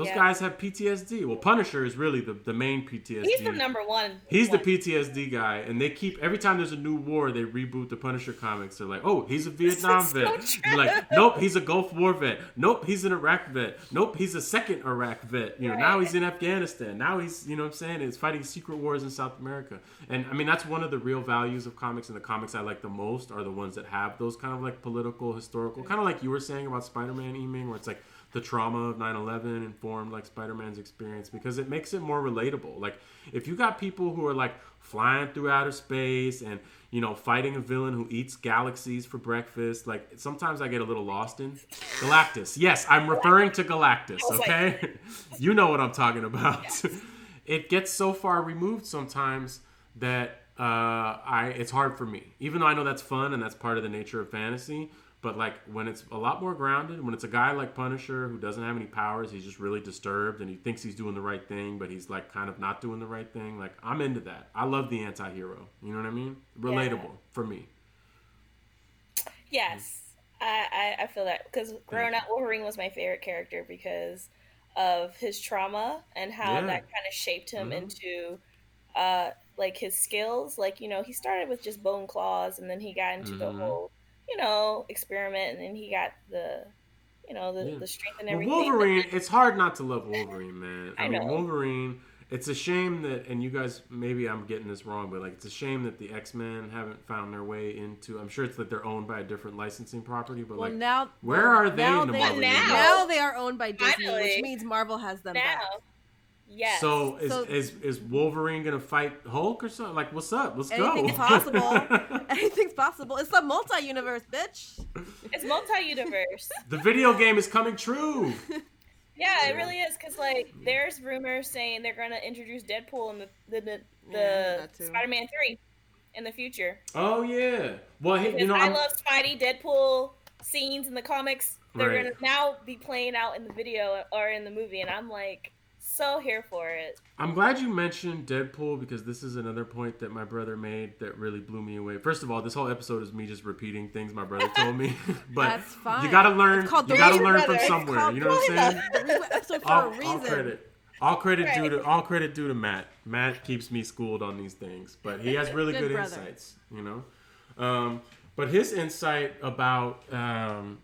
Those Yeah. guys have PTSD. Well, Punisher is really the, the main PTSD. He's the number one. He's the. PTSD guy, and they keep every time there's a new war, they reboot the Punisher comics. They're like, "Oh, he's a Vietnam so vet." true. Like, "Nope, he's a Gulf War vet." Nope, he's an Iraq vet. Nope, he's a second Iraq vet. You know, now he's in Afghanistan. Now he's, you know, what I'm saying, he's fighting secret wars in South America. And I mean, that's one of the real values of comics. And the comics I like the most are the ones that have those kind of like political, historical, kind of like you were saying about Spider-Man, Yiming, where it's like the trauma of 9-11 informed like spider-man's experience because it makes it more relatable. Like if you got people who are like flying through outer space and you know fighting a villain who eats galaxies for breakfast like sometimes i get a little lost in galactus. Yes i'm referring to galactus oh, like- okay? You know what i'm talking about. It gets so far removed sometimes that uh, I it's hard for me. Even though I know that's fun and that's part of the nature of fantasy, but like when it's a lot more grounded, when it's a guy like Punisher who doesn't have any powers, he's just really disturbed and he thinks he's doing the right thing, but he's like kind of not doing the right thing. Like I'm into that. I love the anti-hero. You know what I mean? Relatable for me. Yes, I, I, I feel that because growing up, Wolverine was my favorite character because of his trauma and how Yeah. that kind of shaped him Mhm. into uh like his skills. Like you know, he started with just bone claws, and then he got into the Mhm. whole you know experiment, and then he got the you know the, Yeah. the strength and Well, everything. Wolverine, it's hard not to love Wolverine, man. I, I mean, know. Wolverine. It's a shame that, and you guys, maybe I'm getting this wrong, but like, it's a shame that the X Men haven't found their way into. I'm sure it's that they're owned by a different licensing property, but Well, like, now where are they now in the they, Marvel now- Now they are owned by Disney, Finally. which means Marvel has them back. Now, yes. So is, So- is is Wolverine gonna fight Hulk or something? Like, what's up? Let's Anything's go. possible. Anything's possible. It's a multi-universe, bitch. it's multi-universe. the video game is coming true. Yeah, it really is because like there's rumors saying they're gonna introduce Deadpool in the the the, the that too. Spider-Man three in the future. Oh yeah. Well, he, Because you know, I I'm, love Spidey Deadpool scenes in the comics. They're Right. gonna now be playing out in the video or in the movie, and I'm like so here for it. I'm glad you mentioned Deadpool because this is another point that my brother made that really blew me away. First of all, this whole episode is me just repeating things my brother told me. but That's fine. you gotta learn. It's You gotta learn Brother. from somewhere. You know what I'm saying? The reboot episode for all, a all reason. credit. All credit due to all credit due to Matt. Matt keeps me schooled on these things, but he has really Good good, insights. You know, um, but his insight about um,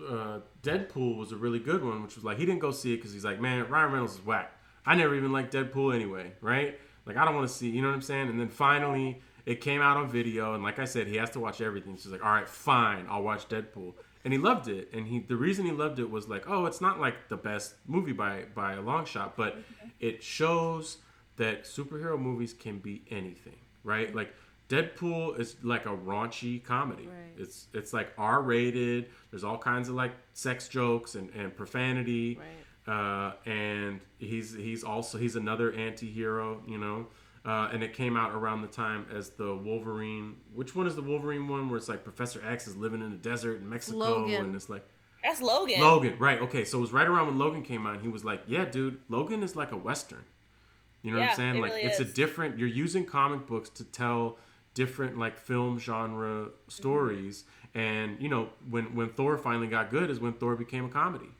uh, Deadpool was a really good one, which was like he didn't go see it because he's like, man, Ryan Reynolds is whack. I never even liked Deadpool anyway, right? Like I don't want to see, you know what I'm saying? And then finally it came out on video, and like I said, he has to watch everything. So like, all right, fine, I'll watch Deadpool, and he loved it. And he the reason he loved it was like, oh, it's not like the best movie by by a long shot, but it shows that superhero movies can be anything, right? Like Deadpool is like a raunchy comedy. Right. It's it's like R rated. There's all kinds of like sex jokes and, and profanity. Right. Uh, and he's he's also he's another anti-hero, you know. Uh, and it came out around the time as the Wolverine. Which one is the Wolverine one where it's like Professor X is living in the desert in Mexico Logan. and it's like That's Logan. Logan, right? Okay, so it was right around when Logan came out. And he was like, "Yeah, dude, Logan is like a western." You know what I'm saying? it like really it's a different. You're using comic books to tell different like film genre stories. And you know, when when Thor finally got good is when Thor became a comedy.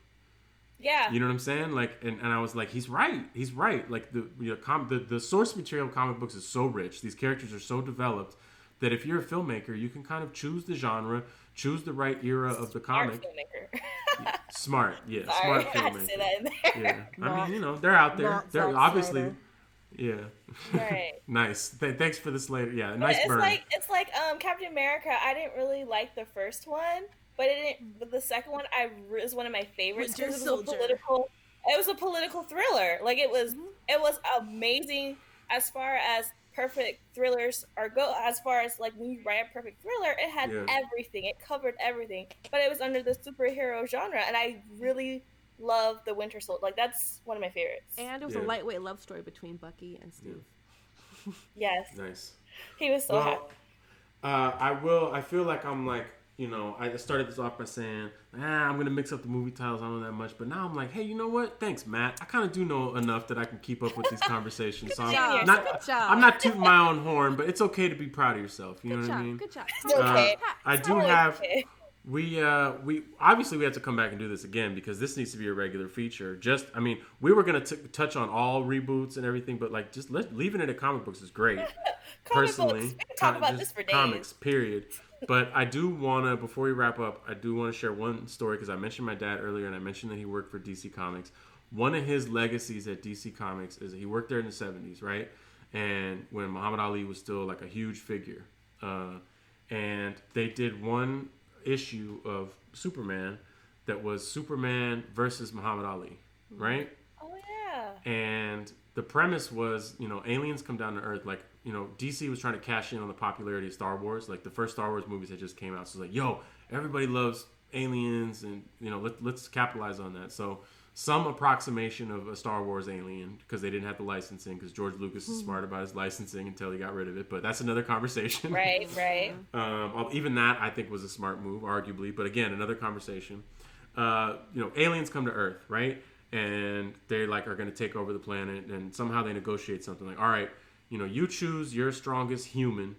Yeah. You know what I'm saying? Like, and, and I was like, he's right. He's right. Like the you know, com- the the source material of comic books is so rich. These characters are so developed that if you're a filmmaker, you can kind of choose the genre, choose the right era of the comic. Smart, yeah, smart I filmmaker. say that in there. Yeah, I mean, you know, they're out there. not They're obviously, Snyder. Yeah. Right. nice. Th- thanks for this Slater. Yeah, nice it's burn. like it's like um Captain America. I didn't really like the first one, but it didn't. But the second one, I re- is one of my favorites Winter because it was a Soldier. political. It was a political thriller. Like it was, Mm-hmm. it was amazing as far as perfect thrillers are go. As far as like when you write a perfect thriller, it had Yeah. everything. It covered everything, but it was under the superhero genre, and I really love the Winter Soldier. Like that's one of my favorites. And it was Yeah. a lightweight love story between Bucky and Steve. yes, nice. he was so happy. Uh, I will. I feel like I'm like you know. I started this off by saying, ah, I'm gonna mix up the movie titles. I don't know that much, but now I'm like, hey, you know what? Thanks, Matt. I kind of do know enough that I can keep up with these conversations. So Good I'm job. not. Good job. I'm not tooting my own horn, but it's okay to be proud of yourself. You know Good what. I mean? Good job. It's okay. Uh, I do have. okay. We uh we obviously we have to come back and do this again because this needs to be a regular feature. Just i mean we were gonna t- touch on all reboots and everything but like just let, leaving it at comic books is great personally. talk about this for days. comics period. But i do want to before we wrap up i do want to share one story because i mentioned my dad earlier and i mentioned that he worked for dc comics. One of his legacies at dc comics is that he worked there in the 70s right? And when muhammad ali was still like a huge figure. Uh, and they did one issue of Superman that was Superman versus Muhammad Ali, right? Oh yeah. And the premise was, you know, aliens come down to Earth. Like, you know, DC was trying to cash in on the popularity of Star Wars. Like the first Star Wars movies had just came out, so it's like, yo, everybody loves aliens, and you know, let, let's capitalize on that. So some approximation of a Star Wars alien because they didn't have the licensing because George Lucas is smart about his licensing until he got rid of it. But that's another conversation. Right, right. Um, even that I think was a smart move, arguably. But again, another conversation. Uh, you know, aliens come to Earth, right? And they like are going to take over the planet, and somehow they negotiate something like, all right, you know, you choose your strongest human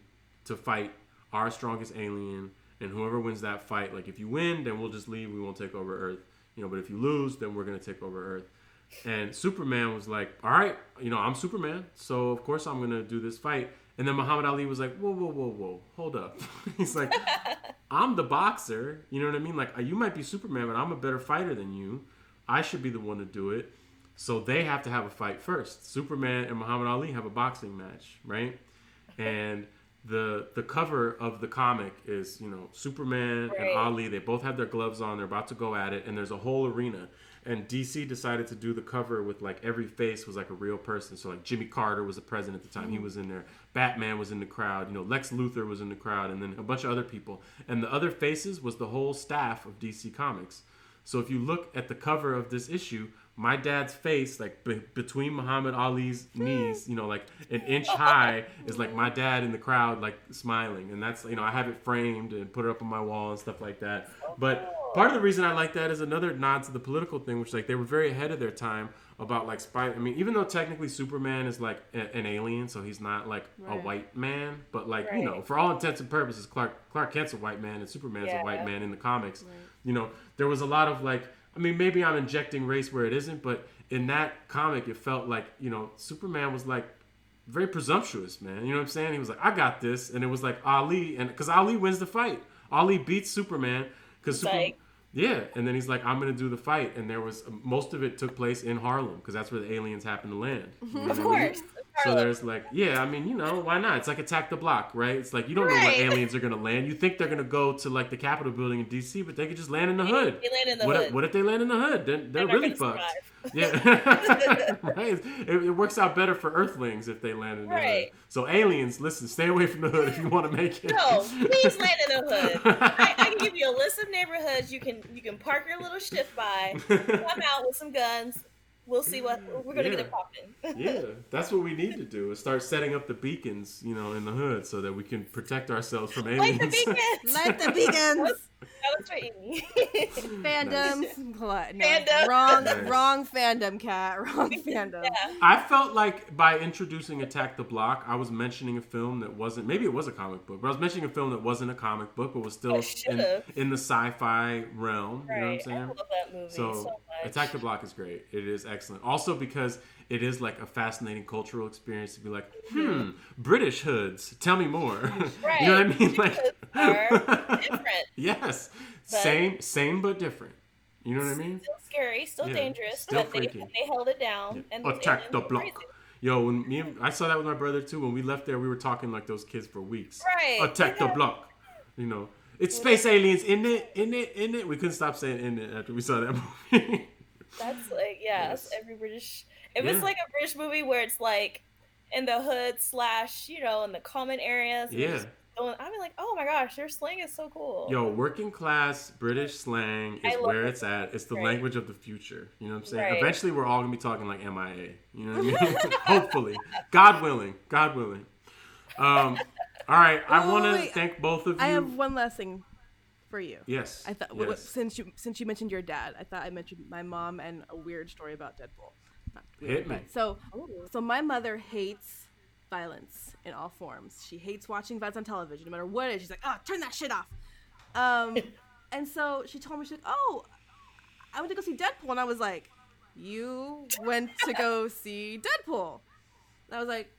to fight our strongest alien, and whoever wins that fight, like if you win, then we'll just leave. We won't take over Earth you know, but if you lose, then we're gonna take over Earth. And Superman was like, all right, you know, I'm Superman, so of course I'm gonna do this fight. And then Muhammad Ali was like, whoa, whoa, whoa, whoa, hold up. He's like, I'm the boxer. You know what I mean? Like, you might be Superman, but I'm a better fighter than you. I should be the one to do it. So they have to have a fight first. Superman and Muhammad Ali have a boxing match, right? And the the cover of the comic is you know Superman right. and Ali. They both have their gloves on. They're about to go at it, and there's a whole arena. And DC decided to do the cover with like every face was like a real person. So like Jimmy Carter was the president at the time. Mm-hmm. He was in there. Batman was in the crowd. You know Lex Luthor was in the crowd, and then a bunch of other people. And the other faces was the whole staff of DC Comics. So if you look at the cover of this issue, my dad's face, like be- between Muhammad Ali's hmm. knees, you know, like an inch high, is like my dad in the crowd, like smiling, and that's you know I have it framed and put it up on my wall and stuff like that. But part of the reason I like that is another nod to the political thing, which like they were very ahead of their time about like spy. I mean, even though technically Superman is like a- an alien, so he's not like right. a white man, but like right. you know, for all intents and purposes, Clark Clark Kent's a white man and Superman's yeah. a white man in the comics. Right. You know, there was a lot of like I mean, maybe I'm injecting race where it isn't, but in that comic, it felt like you know Superman was like very presumptuous, man. You know what I'm saying? He was like, "I got this," and it was like Ali, and because Ali wins the fight, Ali beats Superman because Super, like, yeah, and then he's like, "I'm gonna do the fight," and there was uh, most of it took place in Harlem because that's where the aliens happen to land. You know of course. I mean? So there's like, yeah, I mean, you know, why not? It's like attack the block, right? It's like you don't right. know where aliens are gonna land. You think they're gonna go to like the Capitol building in D.C., but they could just land in the hood. They land in the what hood. If, what if they land in the hood? Then they're, they're really fucked. Survive. Yeah, right. It, it, works out better for Earthlings if they land in the right. hood. So aliens, listen, stay away from the hood if you want to make it. No, please land in the hood. I, I, can give you a list of neighborhoods you can you can park your little shift by. Come out with some guns we'll see what we're gonna yeah. get it popping. yeah, that's what we need to do is start setting up the beacons, you know, in the hood so that we can protect ourselves from aliens. Light the beacons. Light the beacons. That was for Amy. Fandoms. No, fandom. Wrong, nice. wrong fandom, Kat. Wrong fandom. Yeah. I felt like by introducing Attack the Block, I was mentioning a film that wasn't. Maybe it was a comic book, but I was mentioning a film that wasn't a comic book, but was still in, in, the sci-fi realm. Right. You know what I'm saying? I love that movie so, so Attack the Block is great. It is excellent. Also because it is like a fascinating cultural experience to be like, hmm, British hoods. Tell me more. Right. you know what I mean? Like different. yes. But same same but different. You know what I mean? Still scary, still yeah. dangerous, still but. They, they held it down yeah. and attack the block. Crazy. Yo, when me and, I saw that with my brother too. When we left there, we were talking like those kids for weeks. Right. Attack yeah. the block. You know, it's space aliens in it, in it, in it. We couldn't stop saying in it after we saw that movie. That's like yeah, yes. every British. If yeah. it's like a British movie where it's like in the hood slash you know in the common areas. Yeah. Going, I'm like, oh my gosh, their slang is so cool. Yo, working class British slang is where it's at. It's the right. language of the future. You know what I'm saying? Right. Eventually, we're all gonna be talking like MIA. You know what I mean? Hopefully, God willing, God willing. Um, all right, I want to thank both of you. I have one last thing for you. Yes. I thought yes. since you since you mentioned your dad, I thought I mentioned my mom and a weird story about Deadpool. Weird, Hit me. So, so my mother hates violence in all forms. She hates watching violence on television, no matter what it is. She's like, "Oh, turn that shit off." Um, And so she told me, she's like, oh, I went to go see Deadpool. And I was like, you went to go see Deadpool. And I was like,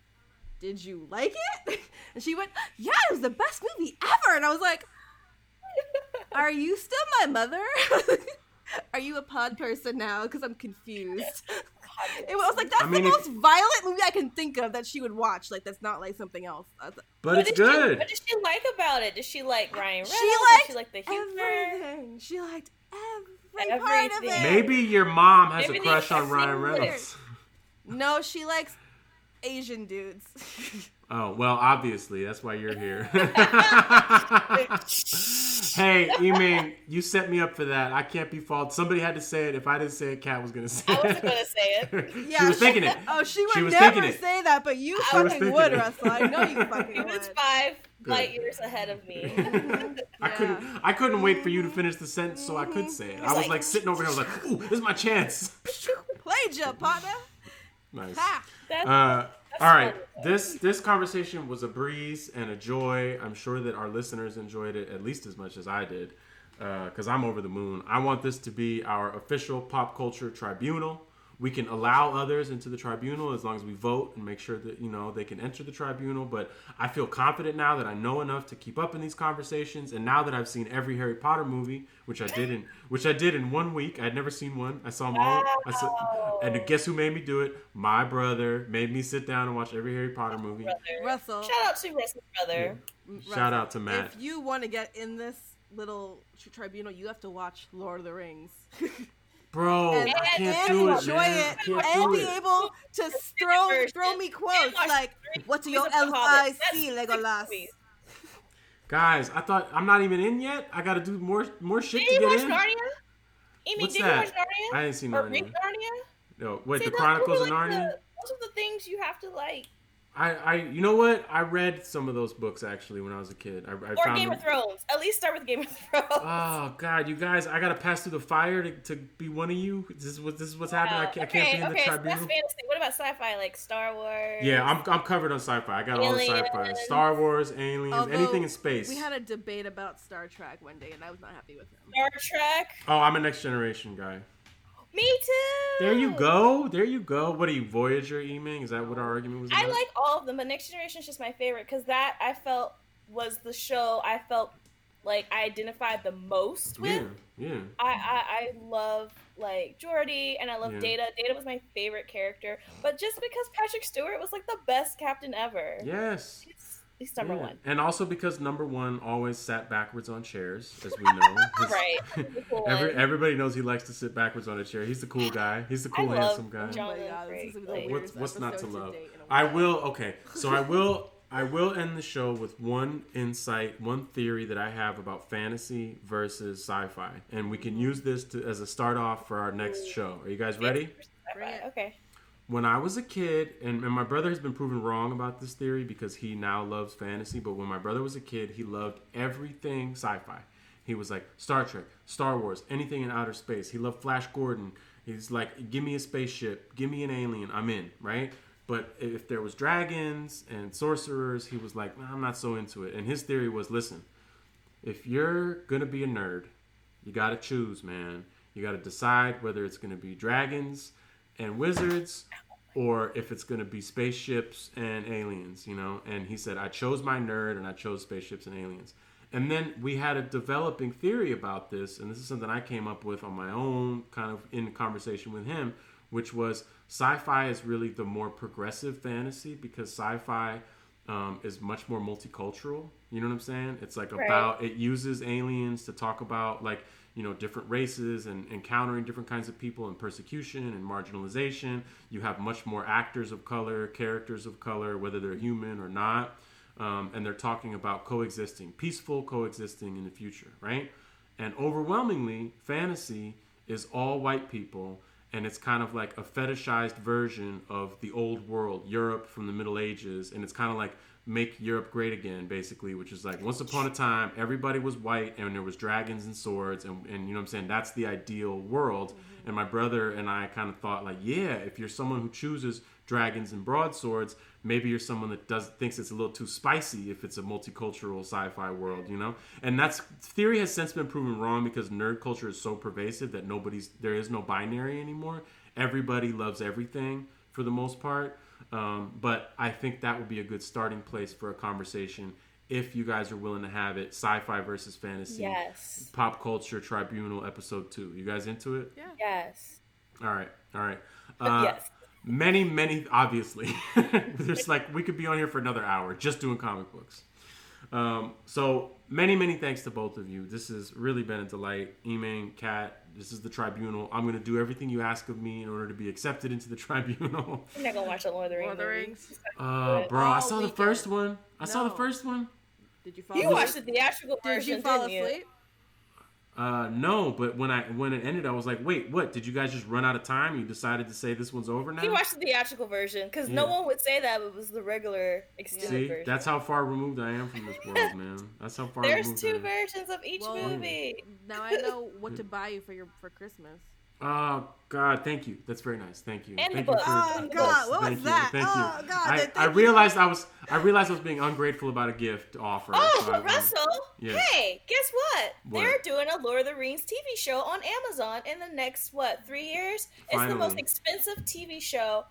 did you like it? And she went, yeah, it was the best movie ever. And I was like, are you still my mother? are you a pod person now? Because I'm confused. It was like that's I mean, the most if, violent movie I can think of that she would watch. Like that's not like something else. Like, but what it's good. She, what did she like about it? Did she like Ryan Reynolds? She liked, she liked the humor. Everything. She liked every everything. part of it. Maybe your mom has Maybe a crush on Ryan Reynolds. No, she likes Asian dudes. Oh, well, obviously. That's why you're here. hey, Yiming, you set me up for that. I can't be fault. Somebody had to say it. If I didn't say it, Kat was going to say it. I wasn't going to say it. yeah, she was thinking it. Oh, she would she never say that, but you I fucking would, it. Russell. I know you fucking would. He was five Good. light years ahead of me. I couldn't I couldn't wait for you to finish the sentence so I could say it. I was like, like sitting over here, I was like, ooh, this is my chance. Played you, partner. Nice. Uh, all right, this this conversation was a breeze and a joy. I'm sure that our listeners enjoyed it at least as much as I did, because uh, I'm over the moon. I want this to be our official pop culture tribunal we can allow others into the tribunal as long as we vote and make sure that you know they can enter the tribunal. But i feel confident now that i know enough to keep up in these conversations. And now that i've seen every harry potter movie which i did in which i did in one week i'd never seen one. I saw them all. I saw, and guess who made me do it? My brother made me sit down and watch every harry potter movie. Russell. Shout out to russell's brother. Yeah. Mm, shout out to matt. If you want to get in this little tribunal you have to watch lord of the rings Bro, and, I can't do it, enjoy man. it, and be it. able to throw throw me quotes like, "What do your L I see, Legolas?" Guys, I thought I'm not even in yet. I got to do more more shit did to get in. Narnia? Amy, What's did that? You watch Narnia? I didn't see Narnia. Narnia. No, wait, See, the Chronicles of Narnia. The, those are the things you have to like I, I, you know what? I read some of those books actually when I was a kid. I, I or Game them... of Thrones. At least start with Game of Thrones. Oh God, you guys! I gotta pass through the fire to, to be one of you. This is what this is what's wow. happening. I can't, okay, I can't be in okay, the tribunal. So that's fantasy. What about sci-fi, like Star Wars? Yeah, I'm, I'm covered on sci-fi. I got aliens. all the sci-fi. Star Wars, aliens, Although, anything in space. We had a debate about Star Trek one day, and I was not happy with him. Star Trek. Oh, I'm a next generation guy. Me too. There you go. There you go. What are you, Voyager, Yiming? Is that what our argument was? About? I like all of them, but Next Generation is just my favorite because that I felt was the show I felt like I identified the most with. Yeah, yeah. I I, I love like Geordi and I love yeah. Data. Data was my favorite character, but just because Patrick Stewart was like the best captain ever. Yes. It's, He's number yeah. one. And also because number one always sat backwards on chairs, as we know. right. Cool Every, everybody knows he likes to sit backwards on a chair. He's the cool guy. He's the cool, handsome guy. John oh what's, what's not to love? I will. Okay, so I will. I will end the show with one insight, one theory that I have about fantasy versus sci-fi, and we can use this to, as a start off for our next show. Are you guys ready? Okay when I was a kid, and, and my brother has been proven wrong about this theory because he now loves fantasy, but when my brother was a kid, he loved everything sci fi. He was like Star Trek, Star Wars, anything in outer space. He loved Flash Gordon. He's like, give me a spaceship, give me an alien, I'm in, right? But if there was dragons and sorcerers, he was like, nah, I'm not so into it. And his theory was, listen, if you're gonna be a nerd, you gotta choose, man. You gotta decide whether it's gonna be dragons and wizards or if it's going to be spaceships and aliens, you know. And he said, I chose my nerd and I chose spaceships and aliens. And then we had a developing theory about this, and this is something I came up with on my own, kind of in conversation with him, which was sci fi is really the more progressive fantasy because sci fi um, is much more multicultural. You know what I'm saying? It's like right. about, it uses aliens to talk about, like, you know different races and encountering different kinds of people and persecution and marginalization. You have much more actors of color characters of color whether they're human or not. Um, and they're talking about coexisting peaceful coexisting in the future right? And overwhelmingly fantasy is all white people and it's kind of like a fetishized version of the old world europe from the middle ages and it's kind of like make Europe great again, basically, which is like once upon a time everybody was white and there was dragons and swords and, and you know what I'm saying that's the ideal world. Mm-hmm. And my brother and I kind of thought like, yeah, if you're someone who chooses dragons and broadswords. Maybe you're someone that does thinks it's a little too spicy if it's a multicultural sci-fi world, you know. And that's theory has since been proven wrong because nerd culture is so pervasive that nobody's there is no binary anymore. Everybody loves everything for the most part. Um, but I think that would be a good starting place for a conversation if you guys are willing to have it. Sci-fi versus fantasy. Yes. Pop culture tribunal episode two. You guys into it? Yeah. Yes. All right. All right. Uh, yes. Many, many, obviously. There's like, we could be on here for another hour just doing comic books. Um, so many, many thanks to both of you. This has really been a delight. Yiming, Kat, this is the tribunal. I'm going to do everything you ask of me in order to be accepted into the tribunal. I'm not gonna watch the Lord of the Rings. Lord of the. Rings. Uh, bro, I saw the weekend. first one. I saw the first one. Did you fall You asleep? watched the theatrical Did version, you fall didn't asleep? Uh, no, but when I when it ended, I was like, wait, what? Did you guys just run out of time? You decided to say this one's over now? He watched the theatrical version because no one would say that it was the regular extended See, version. that's how far removed I am from this world, man. That's how far There's removed two I am. versions of each Well- movie. Now I know what to buy you for your for Christmas. Oh God, thank you. That's very nice. Thank you. And the thank book. you for oh, oh, God, what was thank that? You, thank Oh, you. God, I, thank I you. realized I was I realized I was being ungrateful about a gift offer. Oh, so I- but Russell, Yeah. hey, guess what? What? They're doing a Lord of the Rings TV show on Amazon in the next what three years? Finally. It's the most expensive TV show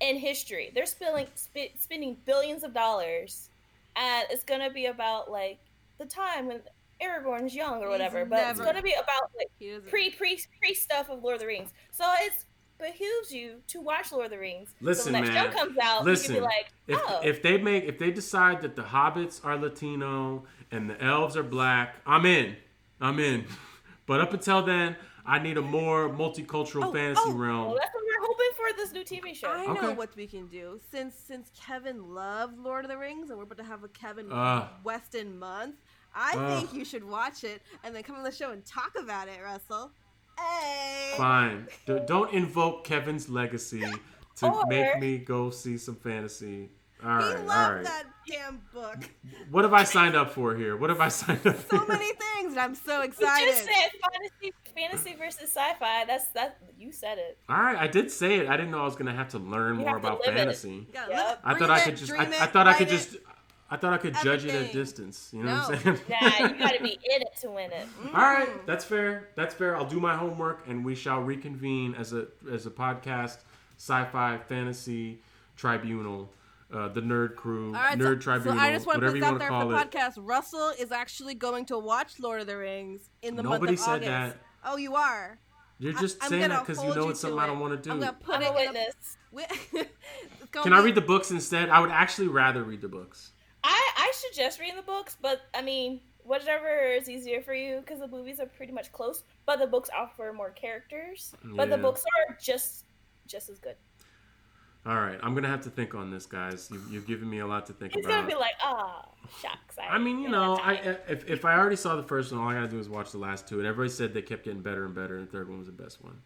in history. They're spilling, sp- spending billions of dollars, and it's gonna be about like the time when Aragorn's young or whatever. but it's gonna be about like pre pre pre stuff of Lord of the Rings. So it's behooves you to watch Lord of the Rings. Listen, so when that man. show comes out, Listen, you can be like, if oh, if they make if they decide that the hobbits are Latino and the elves are black, I'm in. I'm in. But up until then, I need a more multicultural Oh, fantasy oh, realm. well, that's what we're hoping for this new TV show. I know what we can do since since Kevin loved Lord of the Rings and we're about to have a Kevin Ugh. Weston month. I Ugh. think you should watch it and then come on the show and talk about it, Russell. Hey. Fine. D- don't invoke Kevin's legacy to Or- make me go see some fantasy. All right, he loved right. that damn book. What have I signed up for here? What have I signed up for? So many things, and I'm so You excited. just said fantasy, fantasy versus sci-fi. That's that. You said it. All right, I did say it. I didn't know I was gonna have to learn You more about fantasy. Yep. live I thought I could just. I, I thought I could it. just. I thought I could judge it at Everything. distance. You know what I'm saying? Nah, you got to be in it to win it. All right, that's fair. That's fair. I'll do my homework, and we shall reconvene as a as a podcast, sci-fi fantasy tribunal, uh, the nerd crew, All right, nerd so, tribunal, so I just want to whatever put you this out want to there call for the it. podcast. Russell is actually going to watch Lord of the Rings in the Nobody month of said August. that. Oh, you are. You're just I- saying gonna that because you know you it's to something I don't want to I'm do. gonna put I'm it a in a- witness. Wi- It's gonna Can I read the books instead? I would actually rather read the books. I I suggest reading the books, but I mean, whatever is easier for you, because the movies are pretty much close, but the books offer more characters. But the books are just just as good. All right, I'm gonna have to think on this, guys. You've, you've given me a lot to think He's about. gonna be like, ah, shucks. I, I mean, you know, I if, if I already saw the first one, all I gotta do is watch the last two, and everybody said they kept getting better and better, and the third one was the best one.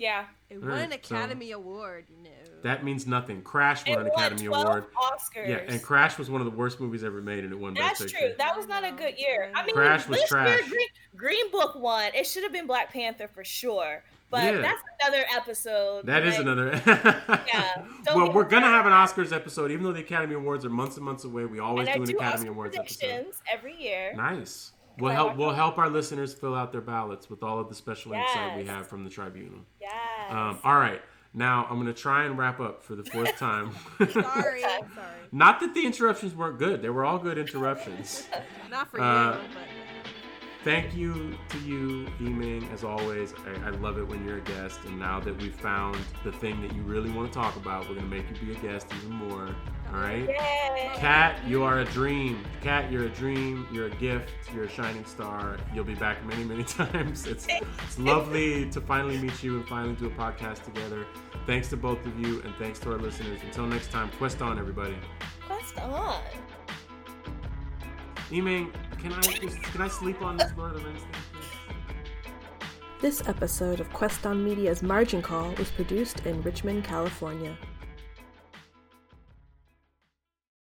Yeah. It won right, an so- Academy Award, you know. That means nothing. Crash won It an won Academy 12 Award. Oscars. Yeah, and Crash was one of the worst movies ever made, and it won That's true. Picture. That was not a good year. I mean, Crash was trash. year Green, Green Book won. It should have been Black Panther for sure. But Yeah. that's another episode. That is right? another. Yeah, well, we're gonna have an Oscars episode, even though the Academy Awards are months and months away. We always And I do an Academy Oscar Awards episode. predictions every year. Nice. We'll help. We'll help our listeners fill out their ballots with all of the special insight we have from the tribunal. Yes. Um, all right. Now I'm gonna try and wrap up for the fourth time. Sorry, Okay. sorry. Not that the interruptions weren't good; they were all good interruptions. Not for Uh, you, but Thank you to you, Yiming, as always. I, I love it when you're a guest, and now that we've found the thing that you really want to talk about, we're gonna make you be a guest even more. All right. Yay. Kat, you are a dream. Kat, you're a dream. You're a gift. You're a shining star. You'll be back many, many times. It's it's lovely to finally meet you and finally do a podcast together. Thanks to both of you, and thanks to our listeners. Until next time, quest on, everybody. Quest on. Yiming, can I can I sleep on this Rings please? This episode of Quest on Media's Margin Call was produced in Richmond, California.